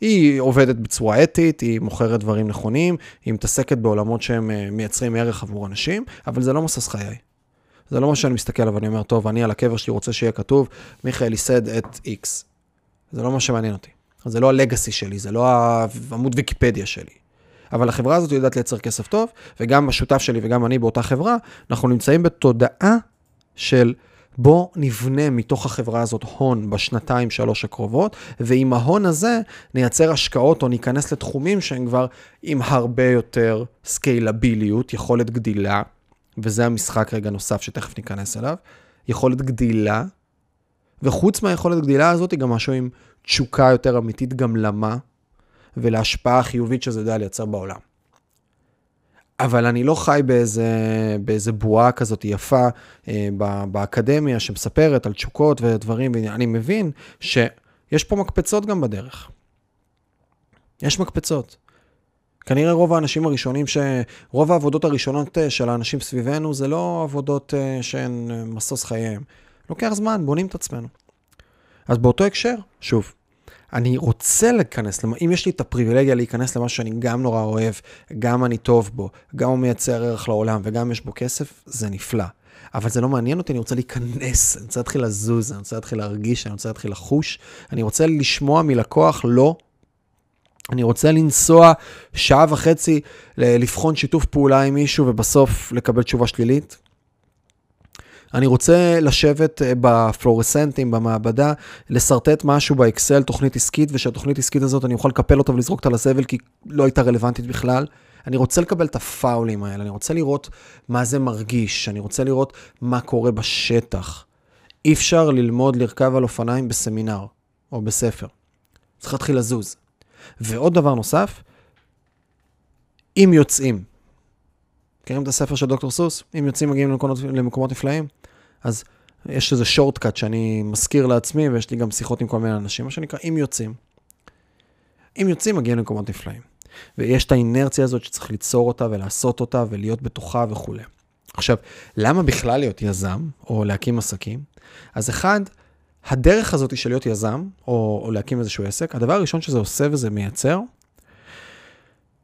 היא עובדת בצורה אתית, היא מוכרת דברים נכונים, היא מתעסקת בעולמות שהם אה, מייצרים ערך עבור אנשים, אבל זה לא מוסס חיי. זה לא מה שאני מסתכל ואני אומר, טוב, אני על הקבר שלי רוצה שיהיה כתוב, מיכאל ייסד את X. זה לא מה שמעניין אותי. זה לא הלגאסי שלי, זה לא עמוד ויקיפדיה שלי. אבל החברה הזאת יודעת לייצר כסף טוב, וגם השותף שלי וגם אני באותה חברה, אנחנו נמצאים בתודעה של בוא נבנה מתוך החברה הזאת הון בשנתיים, שלוש הקרובות, ועם ההון הזה נייצר השקעות או ניכנס לתחומים שהם כבר עם הרבה יותר סקיילביליות, יכולת גדילה, וזה המשחק רגע נוסף שתכף ניכנס אליו, יכולת גדילה, וחוץ מהיכולת גדילה הזאת, גם משהו עם תשוקה יותר אמיתית גם למה, ולהשפעה החיובית שזה יודע לייצר בעולם. אבל אני לא חי באיזה, באיזה בועה כזאת יפה אה, באקדמיה שמספרת על תשוקות ודברים, ואני מבין שיש פה מקפצות גם בדרך. יש מקפצות. כנראה רוב האנשים הראשונים, ש... רוב העבודות הראשונות אה, של האנשים סביבנו זה לא עבודות אה, שהן אה, משוש חייהם. לוקח זמן, בונים את עצמנו. אז באותו הקשר, שוב, אני רוצה להיכנס, אם יש לי את הפריבילגיה להיכנס למשהו שאני גם נורא אוהב, גם אני טוב בו, גם הוא מייצר ערך לעולם וגם יש בו כסף, זה נפלא. אבל זה לא מעניין אותי, אני רוצה להיכנס, אני רוצה להתחיל לזוז, אני רוצה להתחיל להרגיש, אני רוצה להתחיל לחוש, אני רוצה לשמוע מלקוח לא. אני רוצה לנסוע שעה וחצי לבחון שיתוף פעולה עם מישהו ובסוף לקבל תשובה שלילית. אני רוצה לשבת אה, בפלורסנטים, במעבדה, לשרטט משהו באקסל, תוכנית עסקית, ושהתוכנית עסקית הזאת אני אוכל לקפל אותה ולזרוק אותה לזבל, כי לא הייתה רלוונטית בכלל. אני רוצה לקבל את הפאולים האלה, אני רוצה לראות מה זה מרגיש, אני רוצה לראות מה קורה בשטח. אי אפשר ללמוד לרכב על אופניים בסמינר או בספר. צריך להתחיל לזוז. ועוד דבר נוסף, אם יוצאים. מכירים את הספר של דוקטור סוס? אם יוצאים מגיעים למקומות, למקומות נפלאים? אז יש איזה שורטקאט שאני מזכיר לעצמי, ויש לי גם שיחות עם כל מיני אנשים, מה שנקרא, אם יוצאים. אם יוצאים, מגיעים למקומות נפלאים. ויש את האינרציה הזאת שצריך ליצור אותה ולעשות אותה ולהיות בתוכה וכולי. עכשיו, למה בכלל להיות יזם או להקים עסקים? אז אחד, הדרך הזאת של להיות יזם או, או להקים איזשהו עסק, הדבר הראשון שזה עושה וזה מייצר,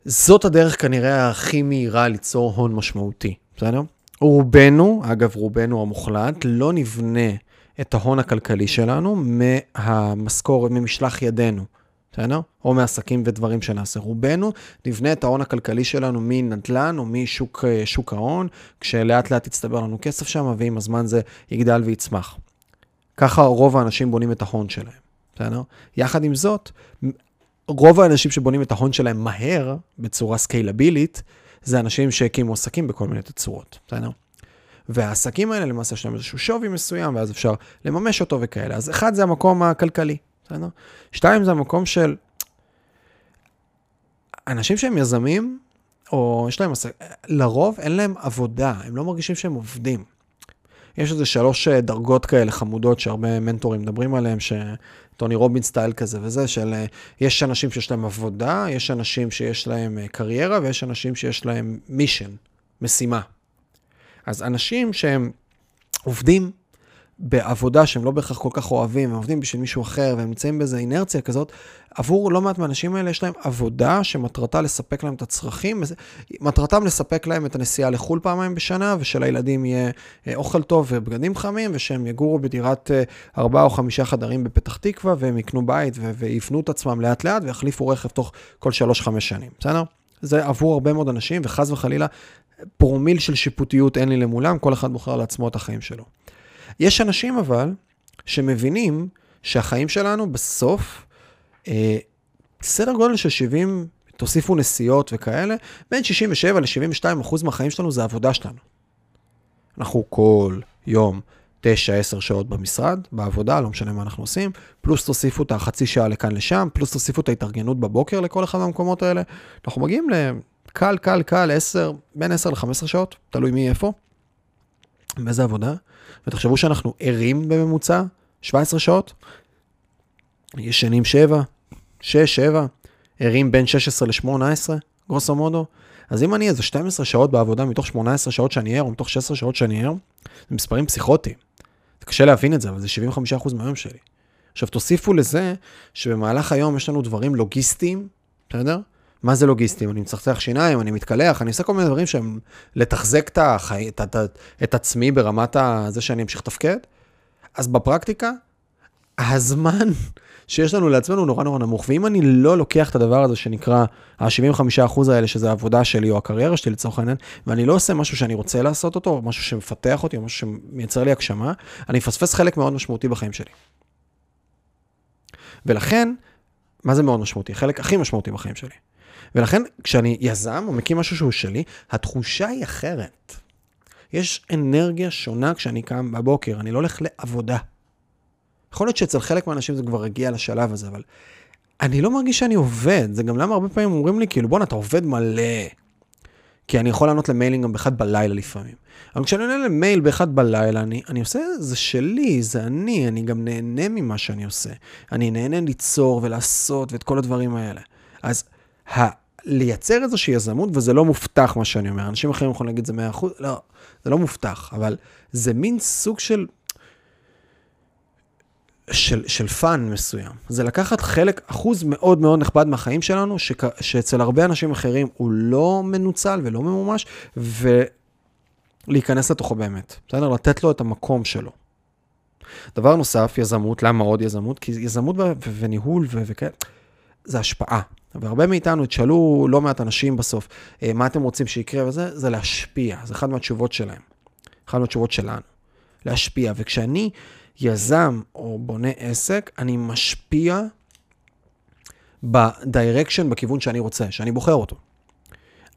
זאת הדרך כנראה הכי מהירה ליצור הון משמעותי, בסדר? רובנו, אגב רובנו המוחלט, לא נבנה את ההון הכלכלי שלנו מהמשכורת, ממשלח ידינו. בסדר? או מעסקים ודברים שנעשה. רובנו נבנה את ההון הכלכלי שלנו מנדל"ן או משוק אה, ההון, כשלאט לאט יצטבר לנו כסף שם, ועם הזמן זה יגדל ויצמח. ככה רוב האנשים בונים את ההון שלהם, בסדר? יחד עם זאת, רוב האנשים שבונים את ההון שלהם מהר, בצורה סקיילבילית, זה אנשים שהקימו עסקים בכל מיני תצורות, בסדר? והעסקים האלה למעשה יש להם איזשהו שווי מסוים, ואז אפשר לממש אותו וכאלה. אז אחד זה המקום הכלכלי, בסדר? שתיים זה המקום של אנשים שהם יזמים, או יש להם עסק, לרוב אין להם עבודה, הם לא מרגישים שהם עובדים. יש איזה שלוש אה, דרגות כאלה חמודות שהרבה מנטורים מדברים עליהם, שטוני רובין סטייל כזה וזה, של אה, יש אנשים שיש להם עבודה, יש אנשים שיש להם אה, קריירה ויש אנשים שיש להם מישן, משימה. אז אנשים שהם עובדים בעבודה שהם לא בהכרח כל כך אוהבים, הם עובדים בשביל מישהו אחר והם נמצאים באיזו אינרציה כזאת, עבור לא מעט מהאנשים האלה יש להם עבודה שמטרתה לספק להם את הצרכים, מטרתם לספק להם את הנסיעה לחו"ל פעמיים בשנה, ושלילדים יהיה אה, אוכל טוב ובגדים חמים, ושהם יגורו בדירת אה, ארבעה או חמישה חדרים בפתח תקווה, והם יקנו בית ויבנו את עצמם לאט לאט ויחליפו רכב תוך כל שלוש-חמש שנים, בסדר? זה עבור הרבה מאוד אנשים, וחס וחלילה, פרומיל של שיפוטיות אין לי למולם, כל אחד בוחר לעצמו את החיים שלו. יש אנשים אבל שמבינים שהחיים שלנו בסוף, אה, סדר גודל של 70, תוסיפו נסיעות וכאלה, בין 67 ל-72 אחוז מהחיים שלנו זה העבודה שלנו. אנחנו כל יום 9-10 שעות במשרד, בעבודה, לא משנה מה אנחנו עושים, פלוס תוסיפו את החצי שעה לכאן לשם, פלוס תוסיפו את ההתארגנות בבוקר לכל אחד מהמקומות האלה. אנחנו מגיעים לקל, קל, קל, 10, בין 10 ל-15 שעות, תלוי מי איפה, באיזה עבודה. ותחשבו שאנחנו ערים בממוצע 17 שעות, ישנים 7, 6, 7, ערים בין 16 ל-18, גרוסו מודו. אז אם אני איזה 12 שעות בעבודה מתוך 18 שעות שאני ער, או מתוך 16 שעות שאני ער, זה מספרים פסיכוטיים. זה קשה להבין את זה, אבל זה 75% מהיום שלי. עכשיו תוסיפו לזה שבמהלך היום יש לנו דברים לוגיסטיים, בסדר? מה זה לוגיסטים? אני מצחצח שיניים, אני מתקלח, אני עושה כל מיני דברים שהם לתחזק את, החי... את, את, את עצמי ברמת זה שאני אמשיך לתפקד. אז בפרקטיקה, הזמן (laughs) שיש לנו לעצמנו הוא נורא נורא נמוך. ואם אני לא לוקח את הדבר הזה שנקרא ה-75% האלה, שזה העבודה שלי או הקריירה שלי לצורך העניין, ואני לא עושה משהו שאני רוצה לעשות אותו, או משהו שמפתח אותי, או משהו שמייצר לי הגשמה, אני מפספס חלק מאוד משמעותי בחיים שלי. ולכן, מה זה מאוד משמעותי? החלק הכי משמעותי בחיים שלי. ולכן, כשאני יזם או מקים משהו שהוא שלי, התחושה היא אחרת. יש אנרגיה שונה כשאני קם בבוקר, אני לא הולך לעבודה. יכול להיות שאצל חלק מהאנשים זה כבר הגיע לשלב הזה, אבל אני לא מרגיש שאני עובד. זה גם למה הרבה פעמים אומרים לי, כאילו, בואנה, אתה עובד מלא. כי אני יכול לענות למיילים גם באחד בלילה לפעמים. אבל כשאני עונה למייל באחד בלילה, אני, אני עושה, זה שלי, זה אני, אני גם נהנה ממה שאני עושה. אני נהנה ליצור ולעשות ואת כל הדברים האלה. אז לייצר איזושהי יזמות, וזה לא מובטח מה שאני אומר. אנשים אחרים יכולים להגיד זה 100%, לא, זה לא מובטח, אבל זה מין סוג של... של, של fun מסוים. זה לקחת חלק, אחוז מאוד מאוד נכבד מהחיים שלנו, שכ, שאצל הרבה אנשים אחרים הוא לא מנוצל ולא ממומש, ולהיכנס לתוכו באמת. בסדר? לתת לו את המקום שלו. דבר נוסף, יזמות, למה עוד יזמות? כי יזמות וניהול וכאלה, זה השפעה. והרבה מאיתנו, תשאלו לא מעט אנשים בסוף, אה, מה אתם רוצים שיקרה וזה, זה להשפיע. זה אחת מהתשובות שלהם. אחת מהתשובות שלנו. להשפיע. וכשאני יזם או בונה עסק, אני משפיע בדיירקשן, בכיוון שאני רוצה, שאני בוחר אותו.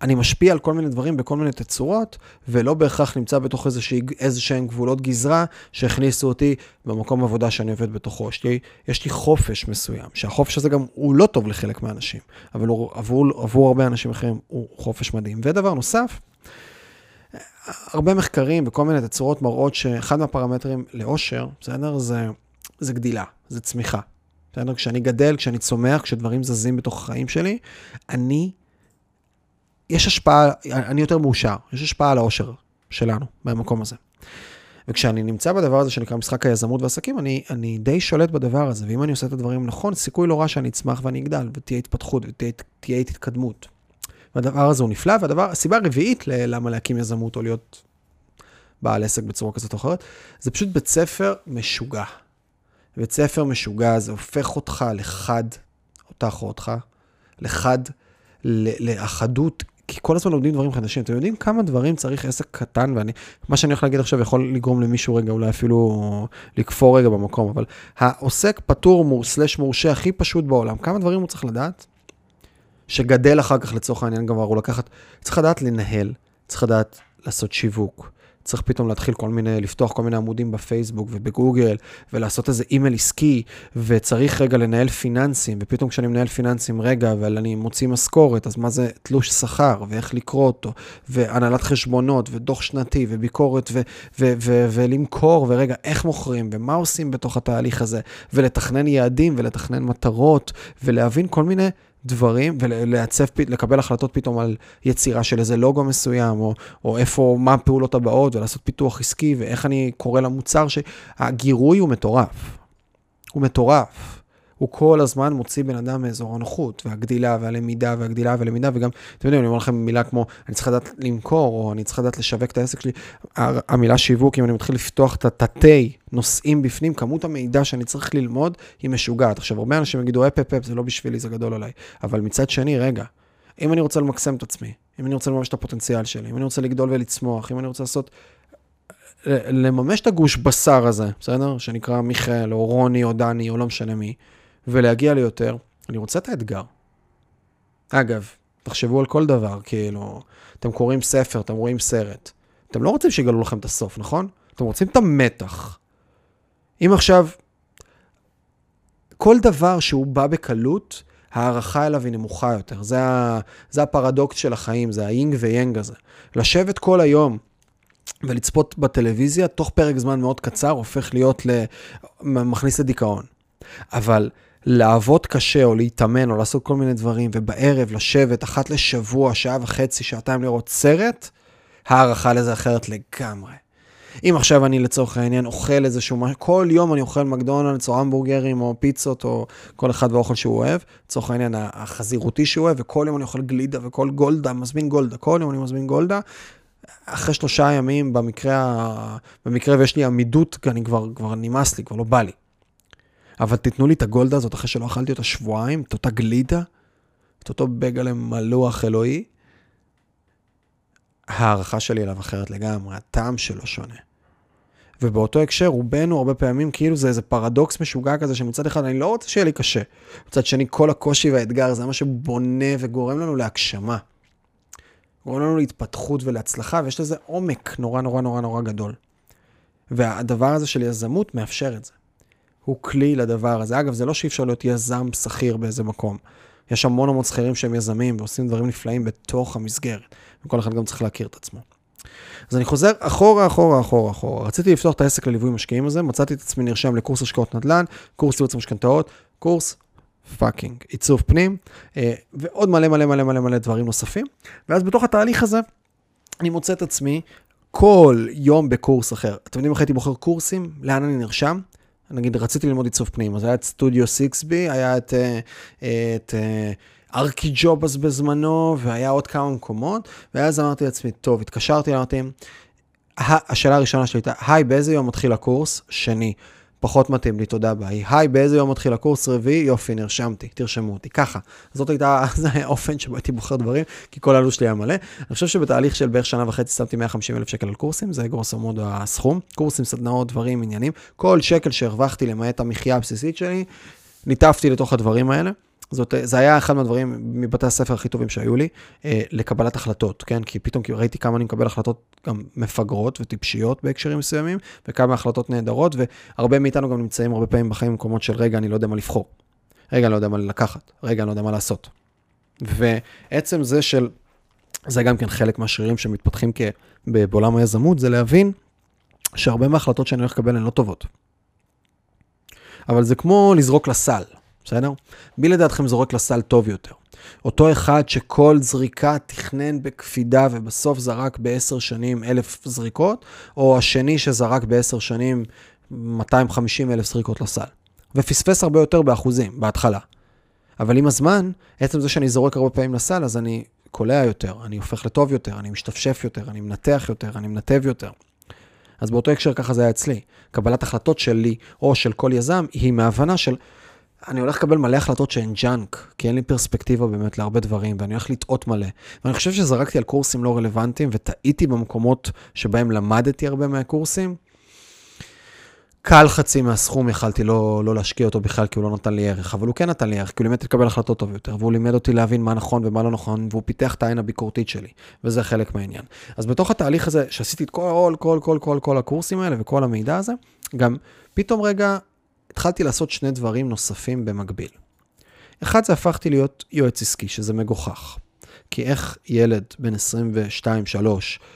אני משפיע על כל מיני דברים בכל מיני תצורות, ולא בהכרח נמצא בתוך איזה שהם גבולות גזרה שהכניסו אותי במקום עבודה שאני עובד בתוכו. יש לי, יש לי חופש מסוים, שהחופש הזה גם הוא לא טוב לחלק מהאנשים, אבל הוא, עבור, עבור הרבה אנשים אחרים הוא חופש מדהים. ודבר נוסף, הרבה מחקרים וכל מיני תצורות מראות שאחד מהפרמטרים לאושר, בסדר? זה, זה גדילה, זה צמיחה. בסדר? כשאני גדל, כשאני צומח, כשדברים זזים בתוך החיים שלי, אני, יש השפעה, אני יותר מאושר, יש השפעה על האושר שלנו במקום הזה. וכשאני נמצא בדבר הזה שנקרא משחק היזמות והעסקים, אני, אני די שולט בדבר הזה, ואם אני עושה את הדברים נכון, סיכוי לא רע שאני אצמח ואני אגדל, ותהיה התפתחות, ותהיה התקדמות. והדבר הזה הוא נפלא, והדבר, הסיבה הרביעית למה להקים יזמות או להיות בעל עסק בצורה כזאת או אחרת, זה פשוט בית ספר משוגע. בית ספר משוגע זה הופך אותך לחד, אותך או אותך, לחד, לאחדות, כי כל הזמן לומדים דברים חדשים. אתם יודעים כמה דברים צריך עסק קטן, ואני, מה שאני הולך להגיד עכשיו יכול לגרום למישהו רגע, אולי אפילו לכפור רגע במקום, אבל העוסק פטור סלש מורשה הכי פשוט בעולם, כמה דברים הוא צריך לדעת? שגדל אחר כך לצורך העניין כבר, הוא לקחת, צריך לדעת לנהל, צריך לדעת לעשות שיווק, צריך פתאום להתחיל כל מיני, לפתוח כל מיני עמודים בפייסבוק ובגוגל, ולעשות איזה אימייל עסקי, וצריך רגע לנהל פיננסים, ופתאום כשאני מנהל פיננסים, רגע, אבל אני מוציא משכורת, אז מה זה תלוש שכר, ואיך לקרוא אותו, והנהלת חשבונות, ודוח שנתי, וביקורת, ו- ו- ו- ולמכור, ורגע, איך מוכרים, ומה עושים בתוך התהליך הזה, ולתכנן יעדים, ולתכנן מטרות, ולהבין כל מיני... דברים ולעצב, לקבל החלטות פתאום על יצירה של איזה לוגו מסוים, או, או איפה, מה הפעולות הבאות, ולעשות פיתוח עסקי, ואיך אני קורא למוצר, שהגירוי הוא מטורף. הוא מטורף. הוא כל הזמן מוציא בן אדם מאזור הנוחות, והגדילה, והלמידה, והגדילה, והלמידה, וגם, אתם יודעים, אני אומר לכם מילה כמו, אני צריך לדעת למכור, או אני צריך לדעת לשווק את העסק שלי. המילה שיווק, אם אני מתחיל לפתוח את התתי נושאים בפנים, כמות המידע שאני צריך ללמוד היא משוגעת. עכשיו, הרבה אנשים יגידו, אפ אפ אפ, זה לא בשבילי, זה גדול עליי. אבל מצד שני, רגע, אם אני רוצה למקסם את עצמי, אם אני רוצה לממש את הפוטנציאל שלי, אם אני רוצה לגדול ולצמוח, אם אני רוצה לעשות לממש את הגוש בשר הזה, בסדר? שנקרא מיכאל, או רוני, או דני, או לא משנה מי. ולהגיע ליותר, אני רוצה את האתגר. אגב, תחשבו על כל דבר, כאילו, אתם קוראים ספר, אתם רואים סרט. אתם לא רוצים שיגלו לכם את הסוף, נכון? אתם רוצים את המתח. אם עכשיו, כל דבר שהוא בא בקלות, ההערכה אליו היא נמוכה יותר. זה, ה, זה הפרדוקס של החיים, זה היינג ויאנג הזה. לשבת כל היום ולצפות בטלוויזיה, תוך פרק זמן מאוד קצר, הופך להיות, ל... מכניס לדיכאון. אבל לעבוד קשה או להתאמן או לעשות כל מיני דברים, ובערב לשבת אחת לשבוע, שעה וחצי, שעתיים לראות סרט, הערכה לזה אחרת לגמרי. אם עכשיו אני לצורך העניין אוכל איזשהו משהו, כל יום אני אוכל מקדונלדס או המבורגרים או פיצות או כל אחד והאוכל שהוא אוהב, לצורך העניין החזירותי שהוא אוהב, וכל יום אני אוכל גלידה וכל גולדה, מזמין גולדה, כל יום אני מזמין גולדה. אחרי שלושה ימים, במקרה, במקרה ויש לי עמידות, אני כבר, כבר נמאס לי, כבר לא בא לי. אבל תיתנו לי את הגולדה הזאת אחרי שלא אכלתי אותה שבועיים, את אותה גלידה, את אותו בגלה מלוח אלוהי. ההערכה שלי אליו אחרת לגמרי, הטעם שלו שונה. ובאותו הקשר, רובנו הרבה פעמים, כאילו זה איזה פרדוקס משוגע כזה, שמצד אחד אני לא רוצה שיהיה לי קשה. מצד שני, כל הקושי והאתגר זה מה שבונה וגורם לנו להגשמה. גורם לנו להתפתחות ולהצלחה, ויש לזה עומק נורא נורא נורא נורא גדול. והדבר הזה של יזמות מאפשר את זה. הוא כלי לדבר הזה. אגב, זה לא שאי אפשר להיות יזם שכיר באיזה מקום. יש המון המון שכירים שהם יזמים ועושים דברים נפלאים בתוך המסגרת, וכל אחד גם צריך להכיר את עצמו. אז אני חוזר אחורה, אחורה, אחורה, אחורה. רציתי לפתוח את העסק לליווי משקיעים הזה, מצאתי את עצמי נרשם לקורס השקעות נדל"ן, קורס ייעוץ המשכנתאות, קורס fucking עיצוב פנים, אה, ועוד מלא מלא מלא מלא מלא דברים נוספים. ואז בתוך התהליך הזה, אני מוצא את עצמי כל יום בקורס אחר. אתם יודעים איך הייתי בוחר קורסים? לאן אני נרשם? נגיד, רציתי ללמוד עיצוב פנים, אז היה את סטודיו 6B, היה את, אה, את אה, ארקי ג'ובס בזמנו, והיה עוד כמה מקומות, ואז אמרתי לעצמי, טוב, התקשרתי, אמרתי, השאלה הראשונה שלי הייתה, היי, באיזה יום מתחיל הקורס? שני. פחות מתאים לי, תודה ביי. היי, באיזה יום מתחיל הקורס רביעי? יופי, נרשמתי, תרשמו אותי. ככה. זאת הייתה, (laughs) זה היה האופן שבו הייתי בוחר דברים, כי כל העלות שלי היה מלא. אני חושב שבתהליך של בערך שנה וחצי שמתי 150 אלף שקל על קורסים, זה גרוסו מודו הסכום. קורסים, סדנאות, דברים, עניינים. כל שקל שהרווחתי למעט המחיה הבסיסית שלי, ניתפתי לתוך הדברים האלה. זאת, זה היה אחד מהדברים מבתי הספר הכי טובים שהיו לי, אה, לקבלת החלטות, כן? כי פתאום ראיתי כמה אני מקבל החלטות גם מפגרות וטיפשיות בהקשרים מסוימים, וכמה החלטות נהדרות, והרבה מאיתנו גם נמצאים הרבה פעמים בחיים במקומות של רגע, אני לא יודע מה לבחור. רגע, אני לא יודע מה לקחת. רגע, אני לא יודע מה לעשות. ועצם זה של, זה גם כן חלק מהשרירים שמתפתחים כ, בעולם היזמות, זה להבין שהרבה מההחלטות שאני הולך לקבל הן לא טובות. אבל זה כמו לזרוק לסל. בסדר? מי לדעתכם זורק לסל טוב יותר? אותו אחד שכל זריקה תכנן בקפידה ובסוף זרק בעשר שנים אלף זריקות, או השני שזרק בעשר שנים 250 אלף זריקות לסל. ופספס הרבה יותר באחוזים, בהתחלה. אבל עם הזמן, עצם זה שאני זורק הרבה פעמים לסל, אז אני קולע יותר, אני הופך לטוב יותר, אני משתפשף יותר, אני מנתח יותר, אני מנתב יותר. אז באותו הקשר ככה זה היה אצלי. קבלת החלטות שלי או של כל יזם היא מהבנה של אני הולך לקבל מלא החלטות שהן ג'אנק, כי אין לי פרספקטיבה באמת להרבה דברים, ואני הולך לטעות מלא. ואני חושב שזרקתי על קורסים לא רלוונטיים, וטעיתי במקומות שבהם למדתי הרבה מהקורסים. קל חצי מהסכום יכלתי לא, לא להשקיע אותו בכלל, כי הוא לא נתן לי ערך, אבל הוא כן נתן לי ערך, כי הוא לימד לקבל החלטות טוב יותר, והוא לימד אותי להבין מה נכון ומה לא נכון, והוא פיתח את העין הביקורתית שלי, וזה חלק מהעניין. אז בתוך התהליך הזה, שעשיתי את כל, כל, כל, כל, כל הקורסים האלה וכל המידע הזה, גם פתאום רגע התחלתי לעשות שני דברים נוספים במקביל. אחד זה הפכתי להיות יועץ עסקי, שזה מגוחך. כי איך ילד בן 22-3,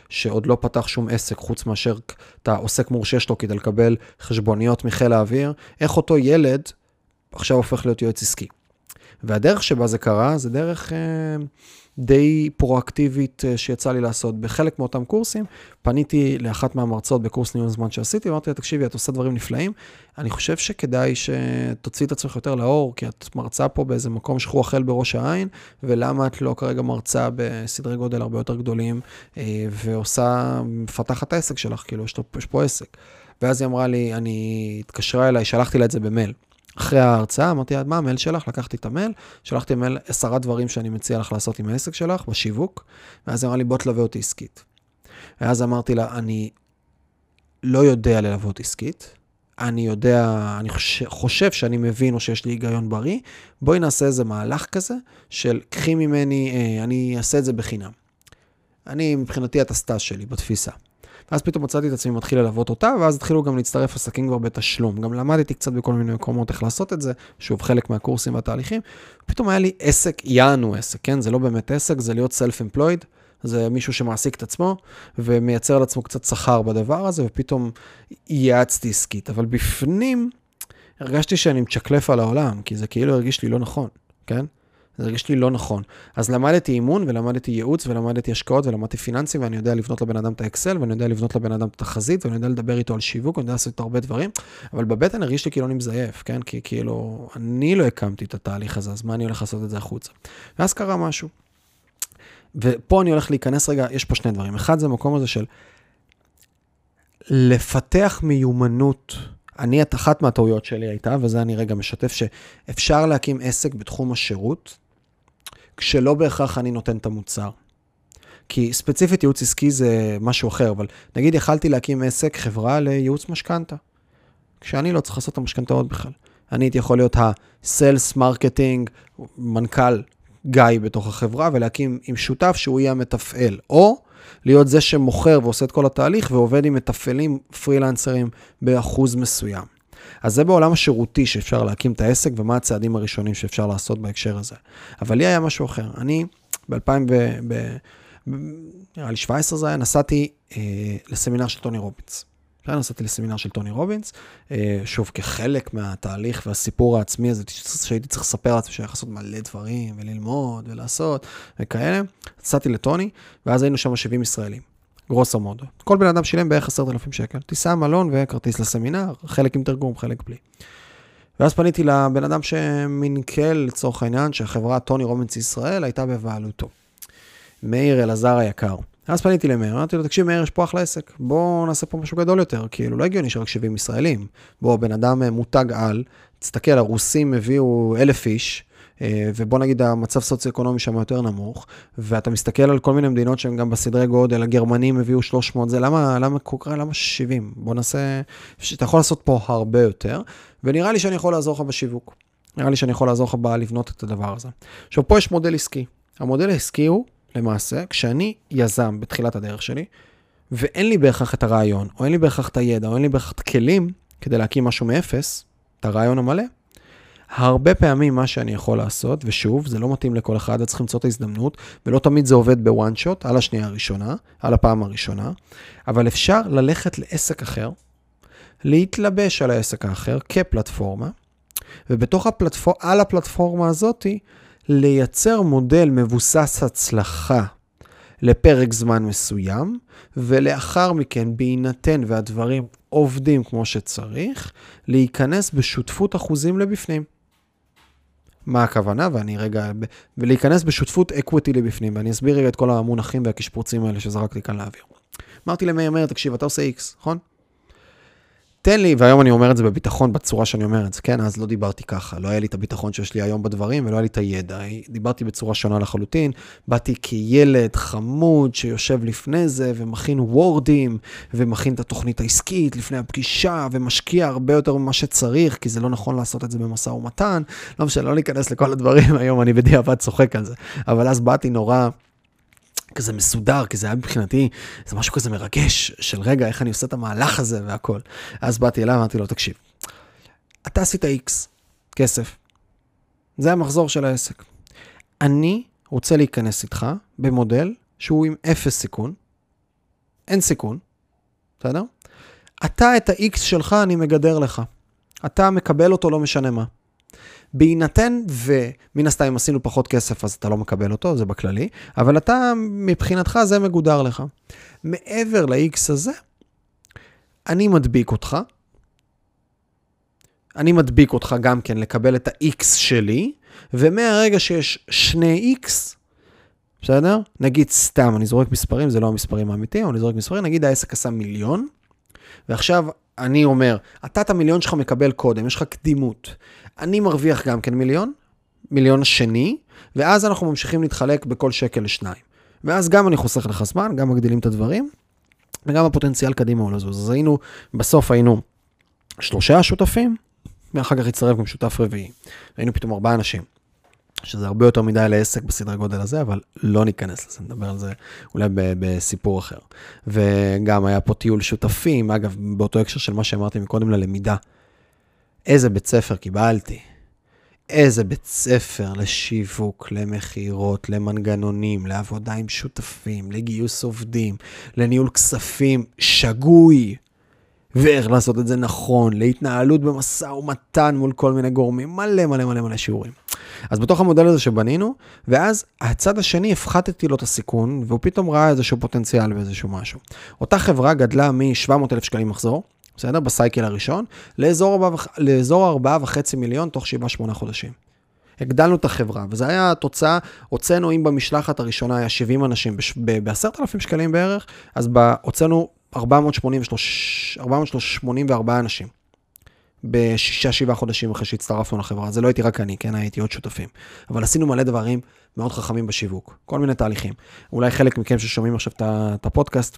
שעוד לא פתח שום עסק חוץ מאשר אתה עוסק מורשה שלו כדי לקבל חשבוניות מחיל האוויר, איך אותו ילד עכשיו הופך להיות יועץ עסקי. והדרך שבה זה קרה, זה דרך... אה, די פרואקטיבית אה, שיצא לי לעשות. בחלק מאותם קורסים, פניתי לאחת מהמרצות בקורס ניהול זמן שעשיתי, ואמרתי לה, תקשיבי, את עושה דברים נפלאים, אני חושב שכדאי שתוציאי את עצמך יותר לאור, כי את מרצה פה באיזה מקום שכוח החל בראש העין, ולמה את לא כרגע מרצה בסדרי גודל הרבה יותר גדולים, אה, ועושה, מפתחת העסק שלך, כאילו, יש פה עסק. ואז היא אמרה לי, אני התקשרה אליי, שלחתי לה את זה במייל. אחרי ההרצאה, אמרתי מה המייל שלך? לקחתי את המייל, שלחתי מייל עשרה דברים שאני מציע לך לעשות עם העסק שלך, בשיווק, ואז היא אמרה לי, בוא תלווה אותי עסקית. ואז אמרתי לה, אני לא יודע ללוות עסקית, אני יודע, אני חושב שאני מבין או שיש לי היגיון בריא, בואי נעשה איזה מהלך כזה של קחי ממני, אה, אני אעשה את זה בחינם. אני, מבחינתי, את הסטאז' שלי בתפיסה. ואז פתאום מצאתי את עצמי מתחיל ללוות אותה, ואז התחילו גם להצטרף עסקים כבר בתשלום. גם למדתי קצת בכל מיני מקומות איך לעשות את זה, שוב, חלק מהקורסים והתהליכים. פתאום היה לי עסק, יענו עסק, כן? זה לא באמת עסק, זה להיות self-employed. זה מישהו שמעסיק את עצמו ומייצר לעצמו קצת שכר בדבר הזה, ופתאום ייעצתי עסקית. אבל בפנים הרגשתי שאני מצ'קלף על העולם, כי זה כאילו הרגיש לי לא נכון, כן? זה הרגיש לי לא נכון. אז למדתי אימון, ולמדתי ייעוץ, ולמדתי השקעות, ולמדתי פיננסים, ואני יודע לבנות לבן אדם את האקסל, ואני יודע לבנות לבן אדם את התחזית, ואני יודע לדבר איתו על שיווק, ואני יודע לעשות הרבה דברים, אבל בבטן הרגיש לי כאילו אני מזייף, כן? כי כאילו, אני לא הקמתי את התהליך הזה, אז מה אני הולך לעשות את זה החוצה? ואז קרה משהו. ופה אני הולך להיכנס רגע, יש פה שני דברים. אחד זה המקום הזה של לפתח מיומנות. אני, את אחת מהטעויות שלי הייתה, וזה אני רגע משתף, שאפשר להקים עסק בתחום השירות, כשלא בהכרח אני נותן את המוצר. כי ספציפית ייעוץ עסקי זה משהו אחר, אבל נגיד יכלתי להקים עסק, חברה לייעוץ משכנתה, כשאני לא צריך לעשות את המשכנתאות בכלל. אני הייתי יכול להיות ה-Sales Marketing, מנכ"ל גיא בתוך החברה, ולהקים עם שותף שהוא יהיה המתפעל, או להיות זה שמוכר ועושה את כל התהליך ועובד עם מתפעלים פרילנסרים באחוז מסוים. אז זה בעולם השירותי שאפשר להקים את העסק ומה הצעדים הראשונים שאפשר לעשות בהקשר הזה. אבל לי היה משהו אחר. אני ב-2000, נראה לי 17 זה היה, נסעתי אה, לסמינר של טוני רובינס. כן, נסעתי לסמינר של טוני רובינס, אה, שוב, כחלק מהתהליך והסיפור העצמי הזה, שהייתי צריך לספר לעצמי שאני לעשות מלא דברים, וללמוד, ולעשות, וכאלה. נסעתי לטוני, ואז היינו שם 70 ישראלים. גרוסו מודו. כל בן אדם שילם בערך 10,000 שקל. טיסה, מלון וכרטיס לסמינר, חלק עם תרגום, חלק בלי. ואז פניתי לבן אדם שמנכ"ל, לצורך העניין, שהחברה טוני רובינס ישראל הייתה בבעלותו. מאיר אלעזר היקר. אז פניתי למאיר, אמרתי לו, תקשיב, מאיר, יש פה אחלה עסק, בואו נעשה פה משהו גדול יותר, כאילו, לא הגיוני שרק 70 ישראלים. בואו, בן אדם אה, מותג על, תסתכל, הרוסים הביאו אלף איש, ובוא נגיד המצב סוציו-אקונומי שם יותר נמוך, ואתה מסתכל על כל מיני מדינות שהן גם בסדרי גודל, הגרמנים הביאו 300, זה למה, למה קוקרה, למה 70? בוא נעשה, אתה יכול לעשות פה הרבה יותר, ונראה לי שאני יכול לעזור לך בשיווק. נראה לי שאני יכול לעזור לך לבנות את הדבר הזה. עכשיו, פה יש מודל עסקי. המודל העסקי הוא, למעשה, כשאני יזם בתחילת הדרך שלי, ואין לי בהכרח את הרעיון, או אין לי בהכרח את הידע, או אין לי בהכרח את הכלים כדי להקים משהו מאפס, את הרעיון המלא, הרבה פעמים מה שאני יכול לעשות, ושוב, זה לא מתאים לכל אחד, צריך למצוא את ההזדמנות, ולא תמיד זה עובד בוואן שוט, על השנייה הראשונה, על הפעם הראשונה, אבל אפשר ללכת לעסק אחר, להתלבש על העסק האחר כפלטפורמה, ובתוך הפלטפורמה, על הפלטפורמה הזאתי, לייצר מודל מבוסס הצלחה לפרק זמן מסוים, ולאחר מכן, בהינתן והדברים עובדים כמו שצריך, להיכנס בשותפות אחוזים לבפנים. מה הכוונה, ואני רגע, ולהיכנס בשותפות אקוויטי לבפנים, ואני אסביר רגע את כל המונחים והקשפוצים האלה שזרקתי כאן לאוויר. אמרתי למאיר, מאיר, תקשיב, אתה עושה X, נכון? תן לי, והיום אני אומר את זה בביטחון בצורה שאני אומר את זה, כן? אז לא דיברתי ככה, לא היה לי את הביטחון שיש לי היום בדברים ולא היה לי את הידע. דיברתי בצורה שונה לחלוטין, באתי כילד חמוד שיושב לפני זה ומכין וורדים ומכין את התוכנית העסקית לפני הפגישה ומשקיע הרבה יותר ממה שצריך, כי זה לא נכון לעשות את זה במשא ומתן. לא משנה, לא ניכנס לכל הדברים, (laughs) היום אני בדיעבד צוחק על זה. אבל אז באתי נורא... כזה מסודר, כי זה היה מבחינתי, זה משהו כזה מרגש, של רגע, איך אני עושה את המהלך הזה והכל. אז באתי אליו, אמרתי לו, תקשיב, אתה עשית X, כסף. זה המחזור של העסק. אני רוצה להיכנס איתך במודל שהוא עם אפס סיכון, אין סיכון, בסדר? אתה את ה-X שלך אני מגדר לך. אתה מקבל אותו לא משנה מה. בהינתן ומן הסתם אם עשינו פחות כסף אז אתה לא מקבל אותו, זה בכללי, אבל אתה מבחינתך זה מגודר לך. מעבר ל-X הזה, אני מדביק אותך, אני מדביק אותך גם כן לקבל את ה-X שלי, ומהרגע שיש שני X, בסדר? נגיד סתם, אני זורק מספרים, זה לא המספרים האמיתיים, אני זורק מספרים, נגיד העסק עשה מיליון, ועכשיו אני אומר, אתה את המיליון שלך מקבל קודם, יש לך קדימות. אני מרוויח גם כן מיליון, מיליון שני, ואז אנחנו ממשיכים להתחלק בכל שקל לשניים. ואז גם אני חוסך לך זמן, גם מגדילים את הדברים, וגם הפוטנציאל קדימה הוא לזוז. אז היינו, בסוף היינו שלושה שותפים, ואחר כך הצטרף גם שותף רביעי. היינו פתאום ארבעה אנשים. שזה הרבה יותר מדי לעסק בסדרי גודל הזה, אבל לא ניכנס לזה, נדבר על זה אולי בסיפור אחר. וגם היה פה טיול שותפים, אגב, באותו הקשר של מה שאמרתי מקודם ללמידה. איזה בית ספר קיבלתי, איזה בית ספר לשיווק, למכירות, למנגנונים, לעבודה עם שותפים, לגיוס עובדים, לניהול כספים, שגוי. ואיך לעשות את זה נכון, להתנהלות במשא ומתן מול כל מיני גורמים, מלא מלא מלא מלא שיעורים. אז בתוך המודל הזה שבנינו, ואז הצד השני, הפחתתי לו את הסיכון, והוא פתאום ראה איזשהו פוטנציאל ואיזשהו משהו. אותה חברה גדלה מ-700,000 שקלים מחזור, בסדר? בסייקל הראשון, לאזור 4.5 מיליון תוך 7-8 חודשים. הגדלנו את החברה, וזו הייתה התוצאה, הוצאנו, אם במשלחת הראשונה היה 70 אנשים ב-10,000 שקלים בערך, אז הוצאנו 484 אנשים. בשישה, שבעה חודשים אחרי שהצטרפנו לחברה. זה לא הייתי רק אני, כן, הייתי עוד שותפים. אבל עשינו מלא דברים מאוד חכמים בשיווק, כל מיני תהליכים. אולי חלק מכם ששומעים עכשיו את הפודקאסט,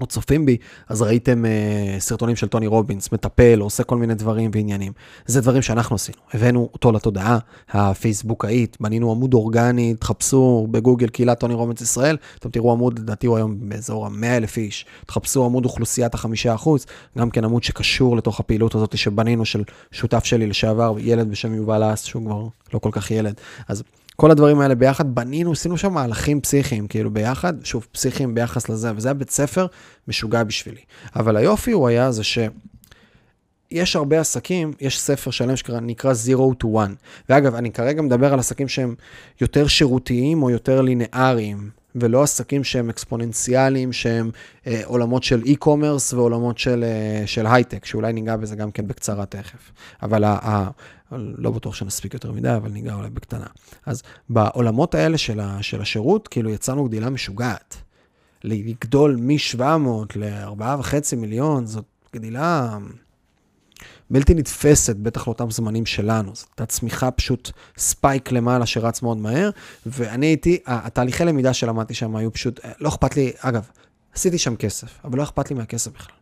או צופים בי, אז ראיתם uh, סרטונים של טוני רובינס, מטפל, עושה כל מיני דברים ועניינים. זה דברים שאנחנו עשינו. הבאנו אותו לתודעה הפייסבוקאית, בנינו עמוד אורגני, תחפשו בגוגל קהילת טוני רובינס ישראל, אתם תראו עמוד, לדעתי הוא היום באזור ה-100 אלף איש, תחפשו עמוד אוכלוסיית החמישה אחוז, גם כן עמוד שקשור לתוך הפעילות הזאת שבנינו של שותף שלי לשעבר, ילד בשם יובל אס, שהוא כבר לא כל כך ילד. אז כל הדברים האלה ביחד, בנינו, עשינו שם מהלכים פסיכיים, כאילו ביחד, שוב, פסיכיים ביחס לזה, וזה היה בית ספר משוגע בשבילי. אבל היופי הוא היה זה ש... יש הרבה עסקים, יש ספר שלם שנקרא Zero to One. ואגב, אני כרגע מדבר על עסקים שהם יותר שירותיים או יותר לינאריים, ולא עסקים שהם אקספוננציאליים, שהם אה, עולמות של e-commerce ועולמות של, אה, של הייטק, שאולי ניגע בזה גם כן בקצרה תכף. אבל ה, ה, לא בטוח שנספיק יותר מדי, אבל ניגע אולי בקטנה. אז בעולמות האלה של, ה, של השירות, כאילו יצרנו גדילה משוגעת. לגדול מ-700 ל-4.5 מיליון, זאת גדילה בלתי נתפסת, בטח לאותם זמנים שלנו. זאת הייתה צמיחה פשוט ספייק למעלה שרץ מאוד מהר, ואני הייתי, התהליכי למידה שלמדתי שם היו פשוט, לא אכפת לי, אגב, עשיתי שם כסף, אבל לא אכפת לי מהכסף בכלל.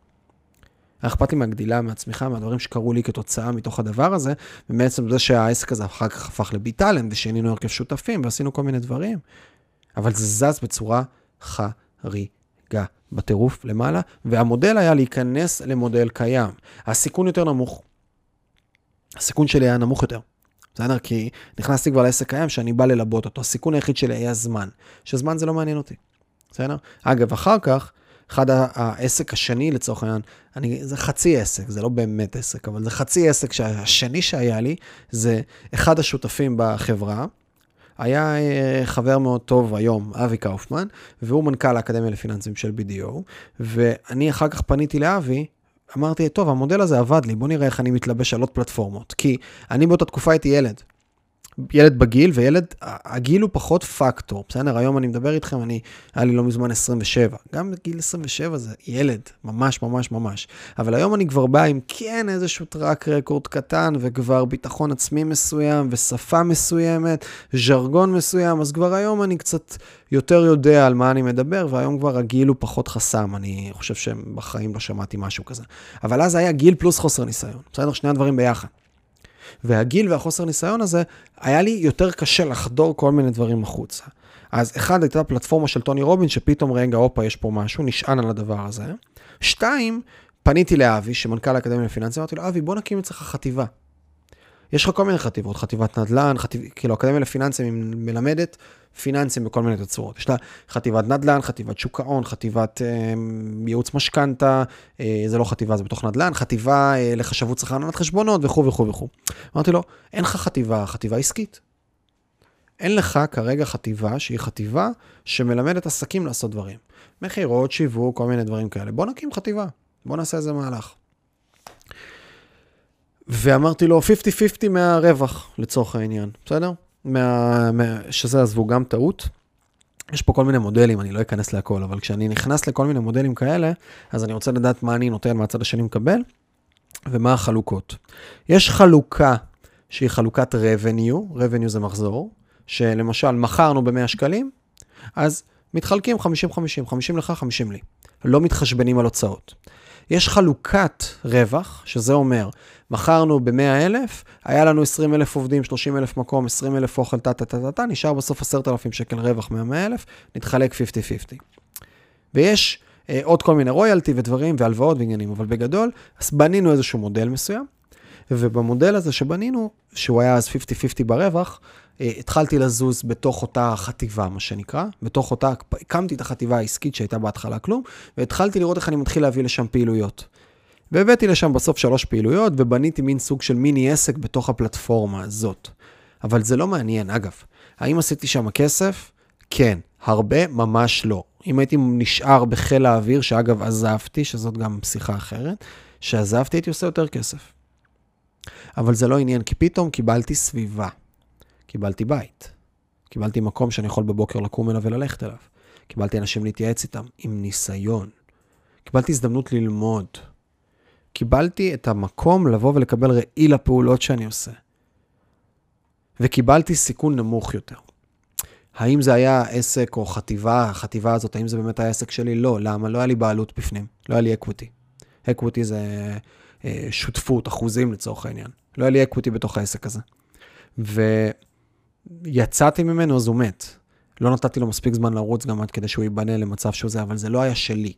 היה אכפת לי מהגדילה, מהצמיחה, מהדברים שקרו לי כתוצאה מתוך הדבר הזה, ובעצם זה שהעסק הזה אחר כך הפך לביטלנד, ושינינו הרכב שותפים, ועשינו כל מיני דברים, אבל זה זז בצורה חריגה, בטירוף למעלה, והמודל היה להיכנס למודל קיים. הסיכון יותר נמוך. הסיכון שלי היה נמוך יותר. בסדר? כי נכנסתי כבר לעסק קיים שאני בא ללבות אותו. הסיכון היחיד שלי היה זמן, שזמן זה לא מעניין אותי. בסדר? אגב, אחר כך, אחד העסק השני לצורך העניין, אני, זה חצי עסק, זה לא באמת עסק, אבל זה חצי עסק שהשני שהיה לי, זה אחד השותפים בחברה, היה אה, חבר מאוד טוב היום, אבי קאופמן, והוא מנכ"ל האקדמיה לפיננסים של BDO, ואני אחר כך פניתי לאבי, אמרתי, טוב, המודל הזה עבד לי, בוא נראה איך אני מתלבש על עוד פלטפורמות. כי אני באותה תקופה הייתי ילד. ילד בגיל, וילד, הגיל הוא פחות פקטור. בסדר, היום אני מדבר איתכם, אני, היה לי לא מזמן 27. גם בגיל 27 זה ילד, ממש ממש ממש. אבל היום אני כבר בא עם כן איזשהו טראק רקורד קטן, וכבר ביטחון עצמי מסוים, ושפה מסוימת, ז'רגון מסוים, אז כבר היום אני קצת יותר יודע על מה אני מדבר, והיום כבר הגיל הוא פחות חסם. אני חושב שבחיים לא שמעתי משהו כזה. אבל אז היה גיל פלוס חוסר ניסיון. בסדר, שני הדברים ביחד. והגיל והחוסר ניסיון הזה, היה לי יותר קשה לחדור כל מיני דברים החוצה. אז אחד, הייתה פלטפורמה של טוני רובין, שפתאום רגע, הופה, יש פה משהו, נשען על הדבר הזה. שתיים, פניתי לאבי, שמנכ"ל האקדמיה לפיננסים, אמרתי לו, אבי, בוא נקים אצלך חטיבה. יש לך כל מיני חטיבות, חטיבת נדל"ן, חטיב... כאילו, אקדמיה לפיננסים היא מלמדת פיננסים בכל מיני תצורות. יש לה חטיבת נדל"ן, חטיבת שוק ההון, חטיבת אה, ייעוץ משכנתה, אה, זה לא חטיבה, זה בתוך נדל"ן, חטיבה אה, לחשבות שכר הנהלת חשבונות וכו' וכו' וכו'. אמרתי לו, אין לך חטיבה, חטיבה עסקית. אין לך כרגע חטיבה שהיא חטיבה שמלמדת עסקים לעשות דברים. מכירות, שיווק, כל מיני דברים כאלה. בוא נקים חטיבה, בוא נעשה איזה מהלך. ואמרתי לו, 50-50 מהרווח, לצורך העניין, בסדר? מה, מה, שזה עזבו גם טעות. יש פה כל מיני מודלים, אני לא אכנס להכל, אבל כשאני נכנס לכל מיני מודלים כאלה, אז אני רוצה לדעת מה אני נותן מהצד השני מקבל, ומה החלוקות. יש חלוקה שהיא חלוקת revenue, revenue זה מחזור, שלמשל מכרנו ב-100 שקלים, אז מתחלקים 50-50, 50 לך, 50 לי. לא מתחשבנים על הוצאות. יש חלוקת רווח, שזה אומר, מכרנו ב-100,000, היה לנו 20,000 עובדים, 30,000 מקום, 20,000 אוכל, טה-טה-טה-טה, נשאר בסוף 10,000 שקל רווח מה-100,000, נתחלק 50-50. ויש אה, עוד כל מיני רויאלטי ודברים והלוואות ועניינים, אבל בגדול, אז בנינו איזשהו מודל מסוים, ובמודל הזה שבנינו, שהוא היה אז 50-50 ברווח, אה, התחלתי לזוז בתוך אותה חטיבה, מה שנקרא, בתוך אותה, הקמתי את החטיבה העסקית שהייתה בהתחלה כלום, והתחלתי לראות איך אני מתחיל להביא לשם פעילויות. והבאתי לשם בסוף שלוש פעילויות, ובניתי מין סוג של מיני עסק בתוך הפלטפורמה הזאת. אבל זה לא מעניין, אגב. האם עשיתי שם כסף? כן. הרבה? ממש לא. אם הייתי נשאר בחיל האוויר, שאגב עזבתי, שזאת גם שיחה אחרת, שעזבתי הייתי עושה יותר כסף. אבל זה לא עניין, כי פתאום קיבלתי סביבה. קיבלתי בית. קיבלתי מקום שאני יכול בבוקר לקום אליו וללכת אליו. קיבלתי אנשים להתייעץ איתם, עם ניסיון. קיבלתי הזדמנות ללמוד. קיבלתי את המקום לבוא ולקבל ראי לפעולות שאני עושה. וקיבלתי סיכון נמוך יותר. האם זה היה עסק או חטיבה, החטיבה הזאת, האם זה באמת היה עסק שלי? לא. למה? לא היה לי בעלות בפנים. לא היה לי אקוויטי. equity זה שותפות, אחוזים לצורך העניין. לא היה לי equity בתוך העסק הזה. ויצאתי ממנו, אז הוא מת. לא נתתי לו מספיק זמן לרוץ גם עד כדי שהוא ייבנה למצב שהוא זה, אבל זה לא היה שלי.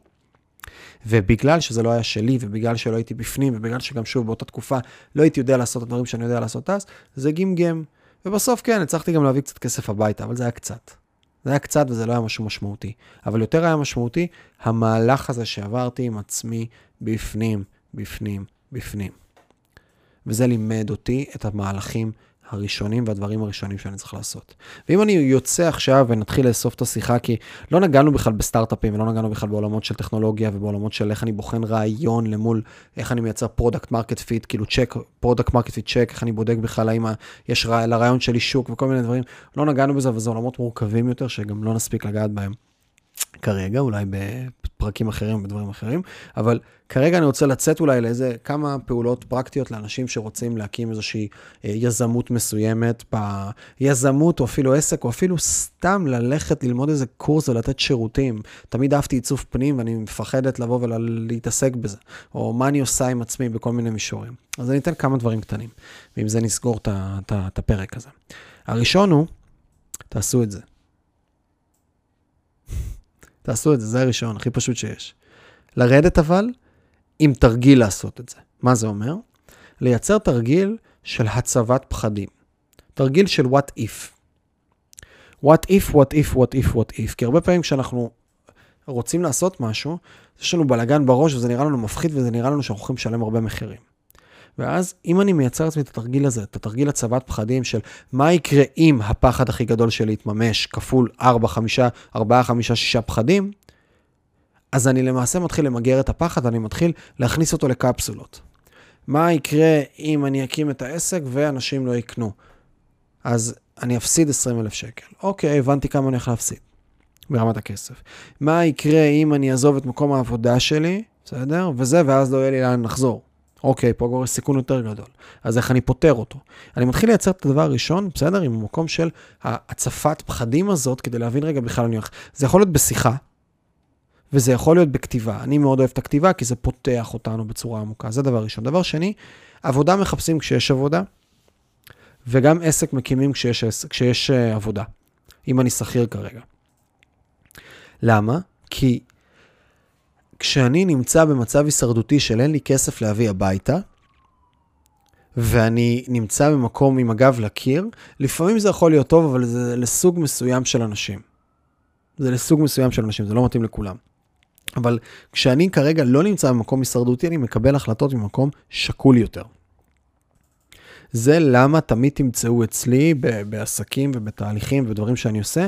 ובגלל שזה לא היה שלי, ובגלל שלא הייתי בפנים, ובגלל שגם שוב באותה תקופה לא הייתי יודע לעשות את הדברים שאני יודע לעשות אז, זה גמגם. ובסוף כן, הצלחתי גם להביא קצת כסף הביתה, אבל זה היה קצת. זה היה קצת וזה לא היה משהו משמעותי. אבל יותר היה משמעותי המהלך הזה שעברתי עם עצמי בפנים, בפנים, בפנים. וזה לימד אותי את המהלכים הראשונים והדברים הראשונים שאני צריך לעשות. ואם אני יוצא עכשיו ונתחיל לאסוף את השיחה, כי לא נגענו בכלל בסטארט-אפים ולא נגענו בכלל בעולמות של טכנולוגיה ובעולמות של איך אני בוחן רעיון למול איך אני מייצר product market fit, כאילו check, product market fit check, איך אני בודק בכלל האם יש רע, לרעיון שלי שוק וכל מיני דברים. לא נגענו בזה, אבל זה עולמות מורכבים יותר שגם לא נספיק לגעת בהם. כרגע, אולי בפרקים אחרים, בדברים אחרים, אבל כרגע אני רוצה לצאת אולי לאיזה כמה פעולות פרקטיות לאנשים שרוצים להקים איזושהי אה, יזמות מסוימת, ביזמות או אפילו עסק, או אפילו סתם ללכת ללמוד איזה קורס ולתת שירותים. תמיד אהבתי עיצוב פנים ואני מפחדת לבוא ולהתעסק בזה, או מה אני עושה עם עצמי בכל מיני מישורים. אז אני אתן כמה דברים קטנים, ועם זה נסגור את הפרק הזה. הראשון הוא, תעשו את זה. תעשו את זה, זה הראשון, הכי פשוט שיש. לרדת אבל, עם תרגיל לעשות את זה. מה זה אומר? לייצר תרגיל של הצבת פחדים. תרגיל של what if. what if, what if, what if, what if. כי הרבה פעמים כשאנחנו רוצים לעשות משהו, יש לנו בלאגן בראש וזה נראה לנו מפחיד וזה נראה לנו שאנחנו הולכים לשלם הרבה מחירים. ואז אם אני מייצר לעצמי את התרגיל הזה, את התרגיל הצבת פחדים של מה יקרה אם הפחד הכי גדול שלי יתממש כפול 4, 5, 4, 5, 6 פחדים, אז אני למעשה מתחיל למגר את הפחד, אני מתחיל להכניס אותו לקפסולות. מה יקרה אם אני אקים את העסק ואנשים לא יקנו? אז אני אפסיד 20 אלף שקל. אוקיי, הבנתי כמה אני הולך להפסיד ברמת הכסף. מה יקרה אם אני אעזוב את מקום העבודה שלי, בסדר? וזה, ואז לא יהיה לי לאן לחזור. אוקיי, פה כבר יש סיכון יותר גדול. אז איך אני פותר אותו? אני מתחיל לייצר את הדבר הראשון, בסדר? עם המקום של הצפת פחדים הזאת, כדי להבין רגע בכלל אני הולך. זה יכול להיות בשיחה, וזה יכול להיות בכתיבה. אני מאוד אוהב את הכתיבה, כי זה פותח אותנו בצורה עמוקה. זה דבר ראשון. דבר שני, עבודה מחפשים כשיש עבודה, וגם עסק מקימים כשיש, כשיש uh, עבודה, אם אני שכיר כרגע. למה? כי כשאני נמצא במצב הישרדותי של אין לי כסף להביא הביתה, ואני נמצא במקום עם הגב לקיר, לפעמים זה יכול להיות טוב, אבל זה לסוג מסוים של אנשים. זה לסוג מסוים של אנשים, זה לא מתאים לכולם. אבל כשאני כרגע לא נמצא במקום הישרדותי, אני מקבל החלטות ממקום שקול יותר. זה למה תמיד תמצאו אצלי בעסקים ובתהליכים ובדברים שאני עושה,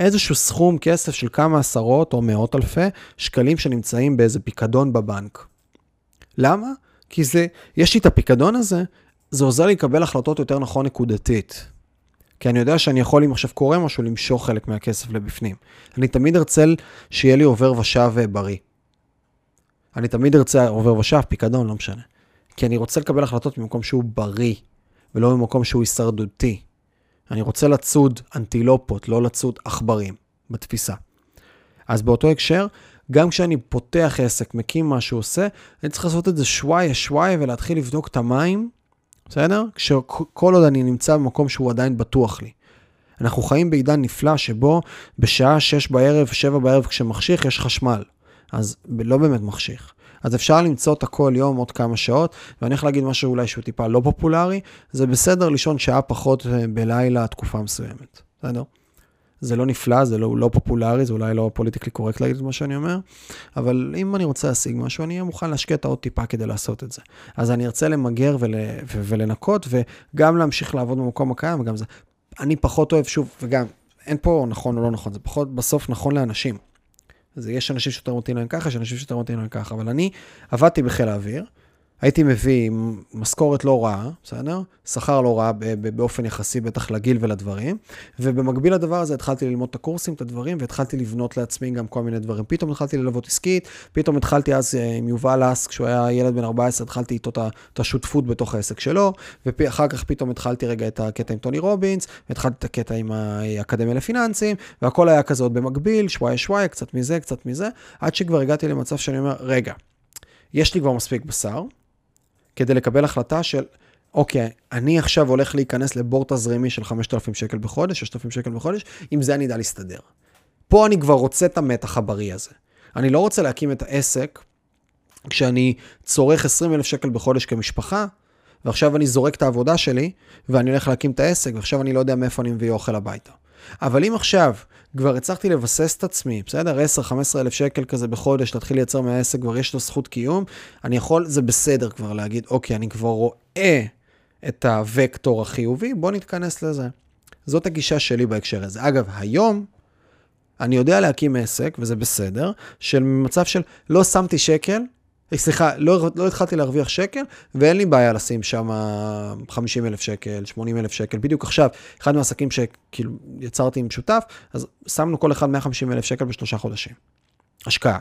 איזשהו סכום כסף של כמה עשרות או מאות אלפי שקלים שנמצאים באיזה פיקדון בבנק. למה? כי זה, יש לי את הפיקדון הזה, זה עוזר לי לקבל החלטות יותר נכון נקודתית. כי אני יודע שאני יכול, אם עכשיו קורה משהו, למשוך חלק מהכסף לבפנים. אני תמיד ארצה שיהיה לי עובר ושב אה, בריא. אני תמיד ארצה עובר ושב, פיקדון, לא משנה. כי אני רוצה לקבל החלטות ממקום שהוא בריא, ולא ממקום שהוא הישרדותי. אני רוצה לצוד אנטילופות, לא לצוד עכברים, בתפיסה. אז באותו הקשר, גם כשאני פותח עסק, מקים משהו, עושה, אני צריך לעשות את זה שוואיה שוואיה ולהתחיל לבדוק את המים, בסדר? כשכל עוד אני נמצא במקום שהוא עדיין בטוח לי. אנחנו חיים בעידן נפלא שבו בשעה 6 בערב, 7 בערב כשמחשיך יש חשמל. אז לא באמת מחשיך. אז אפשר למצוא אותה כל יום עוד כמה שעות, ואני הולך להגיד משהו אולי שהוא טיפה לא פופולרי, זה בסדר לישון שעה פחות אה, בלילה תקופה מסוימת, בסדר? זה לא נפלא, זה לא, לא פופולרי, זה אולי לא פוליטיקלי קורקט להגיד את מה שאני אומר, אבל אם אני רוצה להשיג משהו, אני אהיה מוכן להשקיע את העוד טיפה כדי לעשות את זה. אז אני ארצה למגר ול, ו, ולנקות, וגם להמשיך לעבוד במקום הקיים, וגם זה. אני פחות אוהב, שוב, וגם, אין פה נכון או לא נכון, זה פחות בסוף נכון לאנשים. אז יש אנשים שיותר מתאים להם ככה, יש אנשים שיותר מתאים להם ככה, אבל אני עבדתי בחיל האוויר, הייתי מביא משכורת לא רעה, בסדר? שכר לא רע באופן יחסי, בטח לגיל ולדברים. ובמקביל לדבר הזה התחלתי ללמוד את הקורסים, את הדברים, והתחלתי לבנות לעצמי גם כל מיני דברים. פתאום התחלתי ללוות עסקית, פתאום התחלתי אז אה, עם יובל אס, כשהוא היה ילד בן 14, התחלתי איתו את השותפות בתוך העסק שלו, ואחר כך פתאום התחלתי רגע את הקטע עם טוני רובינס, והתחלתי את הקטע עם האקדמיה לפיננסים, והכל היה כזה עוד במקביל, שוואיה שוואיה, קצת מזה, קצת מזה, עד שכבר הגעתי למצב שאני אומר, רגע, יש לי כבר מספיק בשר, כדי לקבל החלטה של, אוקיי, אני עכשיו הולך להיכנס לבור תזרימי של 5,000 שקל בחודש, 6,000 שקל בחודש, עם זה אני אדע להסתדר. פה אני כבר רוצה את המתח הבריא הזה. אני לא רוצה להקים את העסק כשאני צורך 20,000 שקל בחודש כמשפחה, ועכשיו אני זורק את העבודה שלי, ואני הולך להקים את העסק, ועכשיו אני לא יודע מאיפה אני מביא אוכל הביתה. אבל אם עכשיו כבר הצלחתי לבסס את עצמי, בסדר? 10-15 אלף שקל כזה בחודש, להתחיל לייצר מהעסק, כבר יש לו זכות קיום, אני יכול, זה בסדר כבר להגיד, אוקיי, אני כבר רואה את הוקטור החיובי, בוא נתכנס לזה. זאת הגישה שלי בהקשר הזה. אגב, היום אני יודע להקים עסק, וזה בסדר, של מצב של לא שמתי שקל, סליחה, לא, לא התחלתי להרוויח שקל, ואין לי בעיה לשים שם 50 אלף שקל, 80 אלף שקל. בדיוק עכשיו, אחד מהעסקים שכאילו יצרתי עם שותף, אז שמנו כל אחד 150 אלף שקל בשלושה חודשים. השקעה.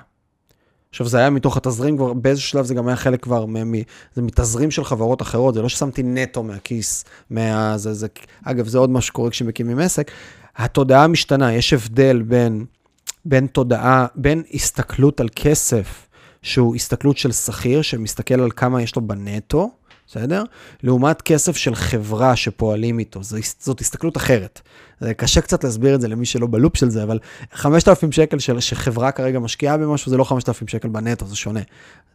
עכשיו, זה היה מתוך התזרים כבר, באיזשהו שלב זה גם היה חלק כבר, מ, זה מתזרים של חברות אחרות, זה לא ששמתי נטו מהכיס, מה... זה, זה, אגב, זה עוד מה שקורה כשמקימים עסק. התודעה משתנה, יש הבדל בין, בין תודעה, בין הסתכלות על כסף, שהוא הסתכלות של שכיר, שמסתכל על כמה יש לו בנטו, בסדר? לעומת כסף של חברה שפועלים איתו. זו, זאת הסתכלות אחרת. זה קשה קצת להסביר את זה למי שלא בלופ של זה, אבל 5,000 שקל של, שחברה כרגע משקיעה במשהו, זה לא 5,000 שקל בנטו, זה שונה.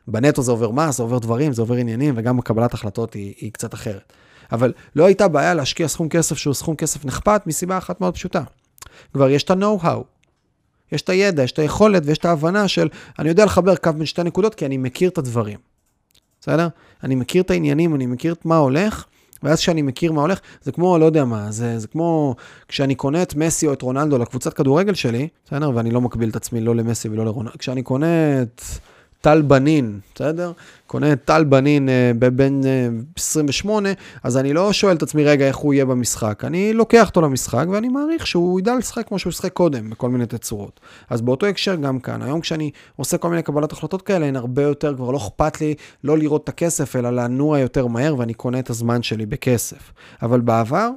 בנטו זה עובר מס, זה עובר דברים, זה עובר עניינים, וגם קבלת החלטות היא, היא קצת אחרת. אבל לא הייתה בעיה להשקיע סכום כסף שהוא סכום כסף נחפת, מסיבה אחת מאוד פשוטה. כבר יש את ה-know-how, יש את הידע, יש את היכולת ויש את ההבנה של, אני יודע לחבר קו בין שתי נקודות כי אני מכיר את הדברים. בסדר? אני מכיר את העניינים, אני מכיר את מה הולך, ואז כשאני מכיר מה הולך, זה כמו, לא יודע מה, זה, זה כמו כשאני קונה את מסי או את רונלדו לקבוצת כדורגל שלי, בסדר? ואני לא מקביל את עצמי לא למסי ולא לרונלדו, כשאני קונה את... טל בנין, בסדר? קונה טל בנין אה, בן 28, אה, אז אני לא שואל את עצמי, רגע, איך הוא יהיה במשחק. אני לוקח אותו למשחק ואני מעריך שהוא ידע לשחק כמו שהוא שיחק קודם, בכל מיני תצורות. אז באותו הקשר גם כאן, היום כשאני עושה כל מיני קבלת החלטות כאלה, הן הרבה יותר, כבר לא אכפת לי לא לראות את הכסף, אלא לנוע יותר מהר, ואני קונה את הזמן שלי בכסף. אבל בעבר,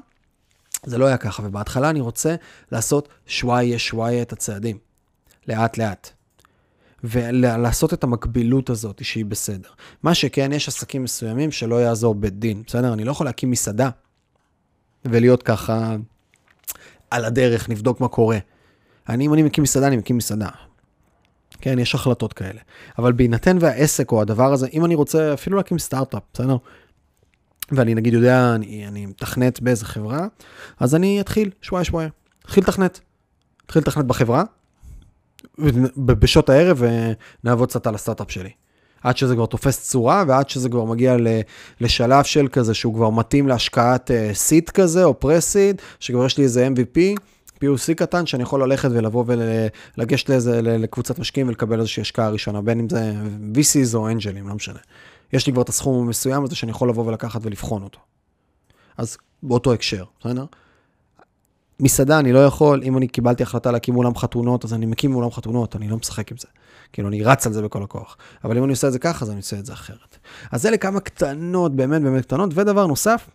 זה לא היה ככה, ובהתחלה אני רוצה לעשות שוואיה שוואיה את הצעדים. לאט לאט. ולעשות את המקבילות הזאת שהיא בסדר. מה שכן, יש עסקים מסוימים שלא יעזור בית דין, בסדר? אני לא יכול להקים מסעדה ולהיות ככה על הדרך, נבדוק מה קורה. אני, אם אני מקים מסעדה, אני מקים מסעדה. כן, יש החלטות כאלה. אבל בהינתן והעסק או הדבר הזה, אם אני רוצה אפילו להקים סטארט-אפ, בסדר? ואני נגיד יודע, אני, אני מתכנת באיזה חברה, אז אני אתחיל שבועיה שבועיה. אתחיל לתכנת. אתחיל לתכנת בחברה, בשעות הערב ונעבוד קצת על הסטארט-אפ שלי. עד שזה כבר תופס צורה, ועד שזה כבר מגיע לשלב של כזה, שהוא כבר מתאים להשקעת סיט אה, כזה, או פרסיד, שכבר יש לי איזה MVP, POC קטן, שאני יכול ללכת ולבוא ולגשת לאיזה, לקבוצת משקיעים ולקבל איזושהי השקעה ראשונה, בין אם זה VCs או אנג'לים, לא משנה. יש לי כבר את הסכום המסוים הזה שאני יכול לבוא ולקחת ולבחון אותו. אז באותו הקשר, בסדר? מסעדה אני לא יכול, אם אני קיבלתי החלטה להקים אולם חתונות, אז אני מקים אולם חתונות, אני לא משחק עם זה. כאילו, אני רץ על זה בכל הכוח. אבל אם אני עושה את זה ככה, אז אני עושה את זה אחרת. אז אלה כמה קטנות, באמת באמת קטנות. ודבר נוסף,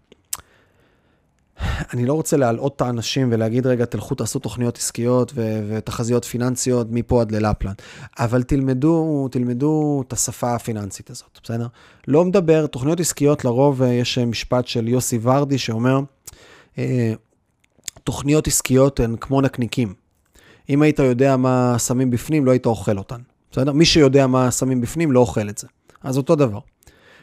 אני לא רוצה להלאות את האנשים ולהגיד, רגע, תלכו תעשו תוכניות עסקיות ו- ותחזיות פיננסיות מפה עד ללפלן. אבל תלמדו, תלמדו את השפה הפיננסית הזאת, בסדר? לא מדבר, תוכניות עסקיות, לרוב אה, יש משפט של יוסי ורדי שאומר, אה, תוכניות עסקיות הן כמו נקניקים. אם היית יודע מה שמים בפנים, לא היית אוכל אותן. בסדר? מי שיודע מה שמים בפנים, לא אוכל את זה. אז אותו דבר.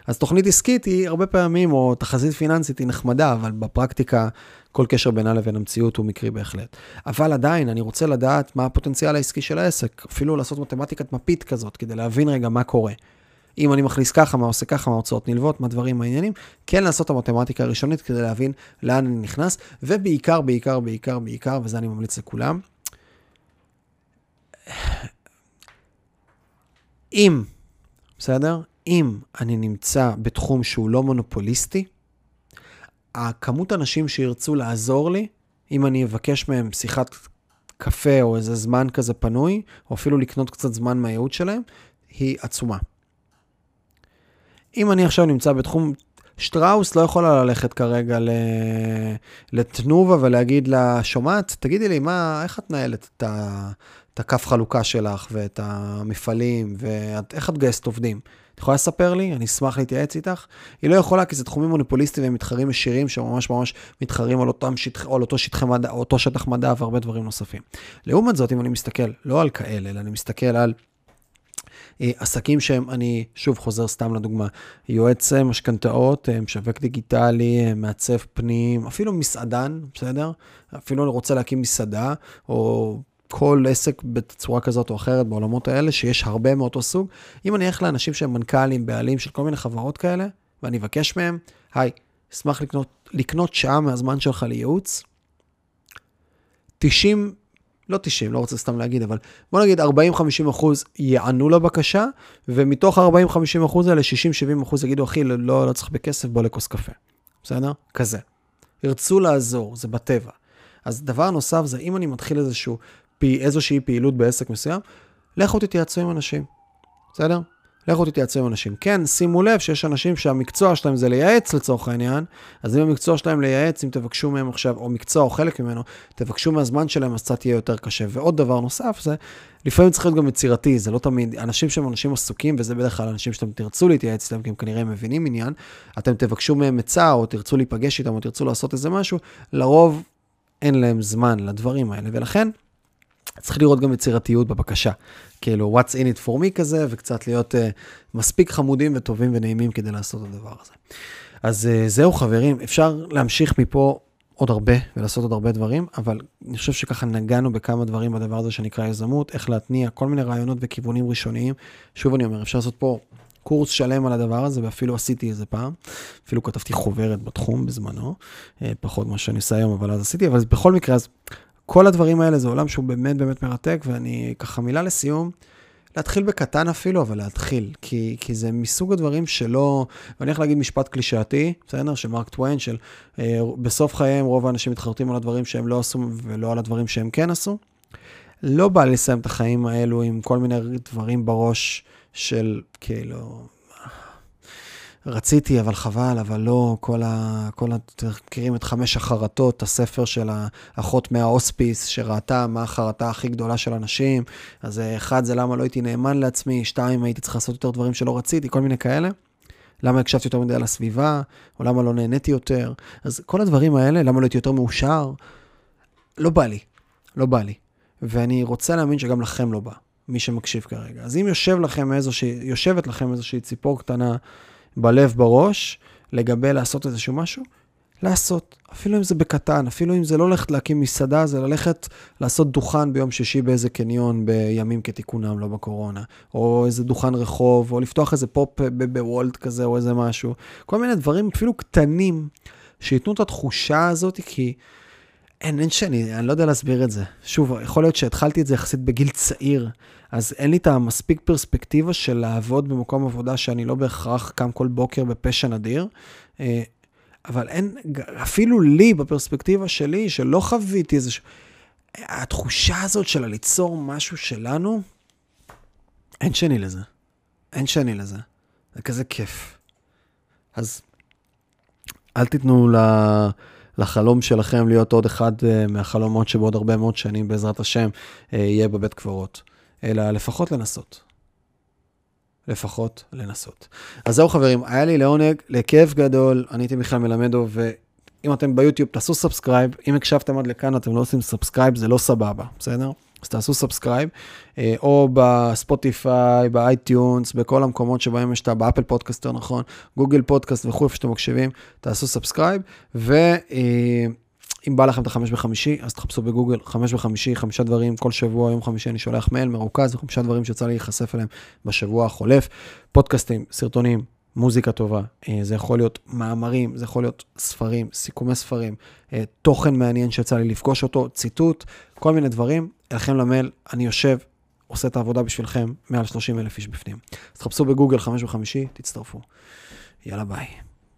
אז תוכנית עסקית היא הרבה פעמים, או תחזית פיננסית היא נחמדה, אבל בפרקטיקה כל קשר בינה לבין המציאות הוא מקרי בהחלט. אבל עדיין, אני רוצה לדעת מה הפוטנציאל העסקי של העסק, אפילו לעשות מתמטיקת מפית כזאת, כדי להבין רגע מה קורה. אם אני מכניס ככה, מה עושה ככה, מה הוצאות נלוות, מה דברים, מה העניינים, כן לעשות את המתמטיקה הראשונית כדי להבין לאן אני נכנס, ובעיקר, בעיקר, בעיקר, בעיקר, וזה אני ממליץ לכולם, אם, בסדר? אם אני נמצא בתחום שהוא לא מונופוליסטי, הכמות אנשים שירצו לעזור לי, אם אני אבקש מהם שיחת קפה או איזה זמן כזה פנוי, או אפילו לקנות קצת זמן מהייעוד שלהם, היא עצומה. אם אני עכשיו נמצא בתחום, שטראוס לא יכולה ללכת כרגע לתנובה ולהגיד לה, שומעת, תגידי לי, מה, איך את נהלת את, ה, את הכף חלוקה שלך ואת המפעלים, ואיך את גייסת עובדים? את יכולה לספר לי? אני אשמח להתייעץ איתך. היא לא יכולה, כי זה תחומים מוניפוליסטיים והם מתחרים ישירים, שממש ממש מתחרים על, אותם שטח, על אותו, שטחי מדע, אותו שטח מדע והרבה דברים נוספים. לעומת זאת, אם אני מסתכל לא על כאלה, אלא אני מסתכל על עסקים שהם, אני שוב חוזר סתם לדוגמה, יועץ אה, משכנתאות, אה, משווק דיגיטלי, מעצב פנים, אפילו מסעדן, בסדר? אפילו אני רוצה להקים מסעדה, או כל עסק בצורה כזאת או אחרת בעולמות האלה, שיש הרבה מאותו סוג. אם אני אלך לאנשים שהם מנכ"לים, בעלים של כל מיני חברות כאלה, ואני אבקש מהם, היי, אשמח לקנות, לקנות שעה מהזמן שלך לייעוץ, 90 לא 90, לא רוצה סתם להגיד, אבל בוא נגיד 40-50 אחוז יענו לבקשה, ומתוך ה-40-50 אחוז האלה, 60-70 אחוז יגידו, אחי, לא, לא צריך בכסף, בוא לכוס קפה. בסדר? כזה. ירצו לעזור, זה בטבע. אז דבר נוסף זה, אם אני מתחיל איזשהו, איזושהי פעילות בעסק מסוים, לכו תתייעצו עם אנשים, בסדר? לכו תתייעצו עם אנשים. כן, שימו לב שיש אנשים שהמקצוע שלהם זה לייעץ לצורך העניין, אז אם המקצוע שלהם לייעץ, אם תבקשו מהם עכשיו, או מקצוע או חלק ממנו, תבקשו מהזמן שלהם, אז קצת יהיה יותר קשה. ועוד דבר נוסף זה, לפעמים צריך להיות גם יצירתי, זה לא תמיד, אנשים שהם אנשים עסוקים, וזה בדרך כלל אנשים שאתם תרצו להתייעץ איתם, כי הם כנראה מבינים עניין, אתם תבקשו מהם עצה, או תרצו להיפגש איתם, או תרצו לעשות איזה משהו, לרוב אין להם זמן לדברים האלה, ולכן צריך לראות גם יצירתיות בבקשה. כאילו, what's in it for me כזה, וקצת להיות uh, מספיק חמודים וטובים ונעימים כדי לעשות את הדבר הזה. אז uh, זהו חברים, אפשר להמשיך מפה עוד הרבה ולעשות עוד הרבה דברים, אבל אני חושב שככה נגענו בכמה דברים בדבר הזה שנקרא יזמות, איך להתניע כל מיני רעיונות וכיוונים ראשוניים. שוב אני אומר, אפשר לעשות פה קורס שלם על הדבר הזה, ואפילו עשיתי איזה פעם. אפילו כתבתי חוברת בתחום בזמנו, אה, פחות ממה שאני עושה היום, אבל אז עשיתי, אבל בכל מקרה, אז כל הדברים האלה זה עולם שהוא באמת באמת מרתק, ואני ככה מילה לסיום, להתחיל בקטן אפילו, אבל להתחיל, כי, כי זה מסוג הדברים שלא, ואני הולך להגיד משפט קלישאתי, בסדר? של מרק טוויין, של אה, בסוף חייהם רוב האנשים מתחרטים על הדברים שהם לא עשו ולא על הדברים שהם כן עשו. לא בא לסיים את החיים האלו עם כל מיני דברים בראש של כאילו, רציתי, אבל חבל, אבל לא, כל ה... כל ה... אתם מכירים את חמש החרטות, הספר של האחות מההוספיס, שראתה מה החרטה הכי גדולה של אנשים. אז אה, אחד זה למה לא הייתי נאמן לעצמי, שתיים, הייתי צריך לעשות יותר דברים שלא רציתי, כל מיני כאלה. למה הקשבתי יותר מדי על הסביבה, או למה לא נהניתי יותר. אז כל הדברים האלה, למה לא הייתי יותר מאושר, לא בא לי, לא בא לי. ואני רוצה להאמין שגם לכם לא בא, מי שמקשיב כרגע. אז אם יושב לכם איזושהי, יושבת לכם איזושהי ציפור קטנה בלב, בראש, לגבי לעשות איזשהו משהו, לעשות. אפילו אם זה בקטן, אפילו אם זה לא ללכת להקים מסעדה, זה ללכת לעשות דוכן ביום שישי באיזה קניון בימים כתיקונם, לא בקורונה. או איזה דוכן רחוב, או לפתוח איזה פופ בוולט כזה, או איזה משהו. כל מיני דברים אפילו קטנים, שייתנו את התחושה הזאת, כי... אין, אין שאני, אני לא יודע להסביר את זה. שוב, יכול להיות שהתחלתי את זה יחסית בגיל צעיר, אז אין לי את המספיק פרספקטיבה של לעבוד במקום עבודה שאני לא בהכרח קם כל בוקר בפשע נדיר. אה, אבל אין, אפילו לי, בפרספקטיבה שלי, שלא חוויתי איזה... התחושה הזאת של ליצור משהו שלנו, אין שני לזה. אין שני לזה. זה כזה כיף. אז אל תיתנו ל... לחלום שלכם להיות עוד אחד אה, מהחלומות שבעוד הרבה מאוד שנים, בעזרת השם, אה, יהיה בבית קברות. אלא לפחות לנסות. לפחות לנסות. אז זהו חברים, היה לי לעונג, לכיף גדול, אני הייתי מיכאל מלמדוב, ואם אתם ביוטיוב, תעשו subscribe, אם הקשבתם עד לכאן, אתם לא עושים subscribe, זה לא סבבה, בסדר? אז תעשו subscribe, אה, או ב Spotify, ב iTunes, בכל המקומות שבהם יש את ה... ב Apple Podcasts, נכון? Google Podcast וכו', איפה שאתם מקשיבים, תעשו subscribe, ו... אה, בא לכם את החמש בחמישי, אז תחפשו בגוגל חמש בחמישי, חמישה דברים, כל שבוע, יום חמישי אני שולח מייל מרוכז, וחמישה דברים שיצא לי להיחשף אליהם בשבוע החולף. פודקאסטים, סרטונים, מוזיקה טובה, אה, זה יכול להיות מאמרים, זה יכול להיות ספרים, סיכומי ספרים, תוכן מעניין שיצא לי לפגוש אותו, ציטוט, כל מיני דברים. אליכם למייל, אני יושב, עושה את העבודה בשבילכם, מעל 30 אלף איש בפנים. אז תחפשו בגוגל חמש בחמישי, תצטרפו. יאללה ביי.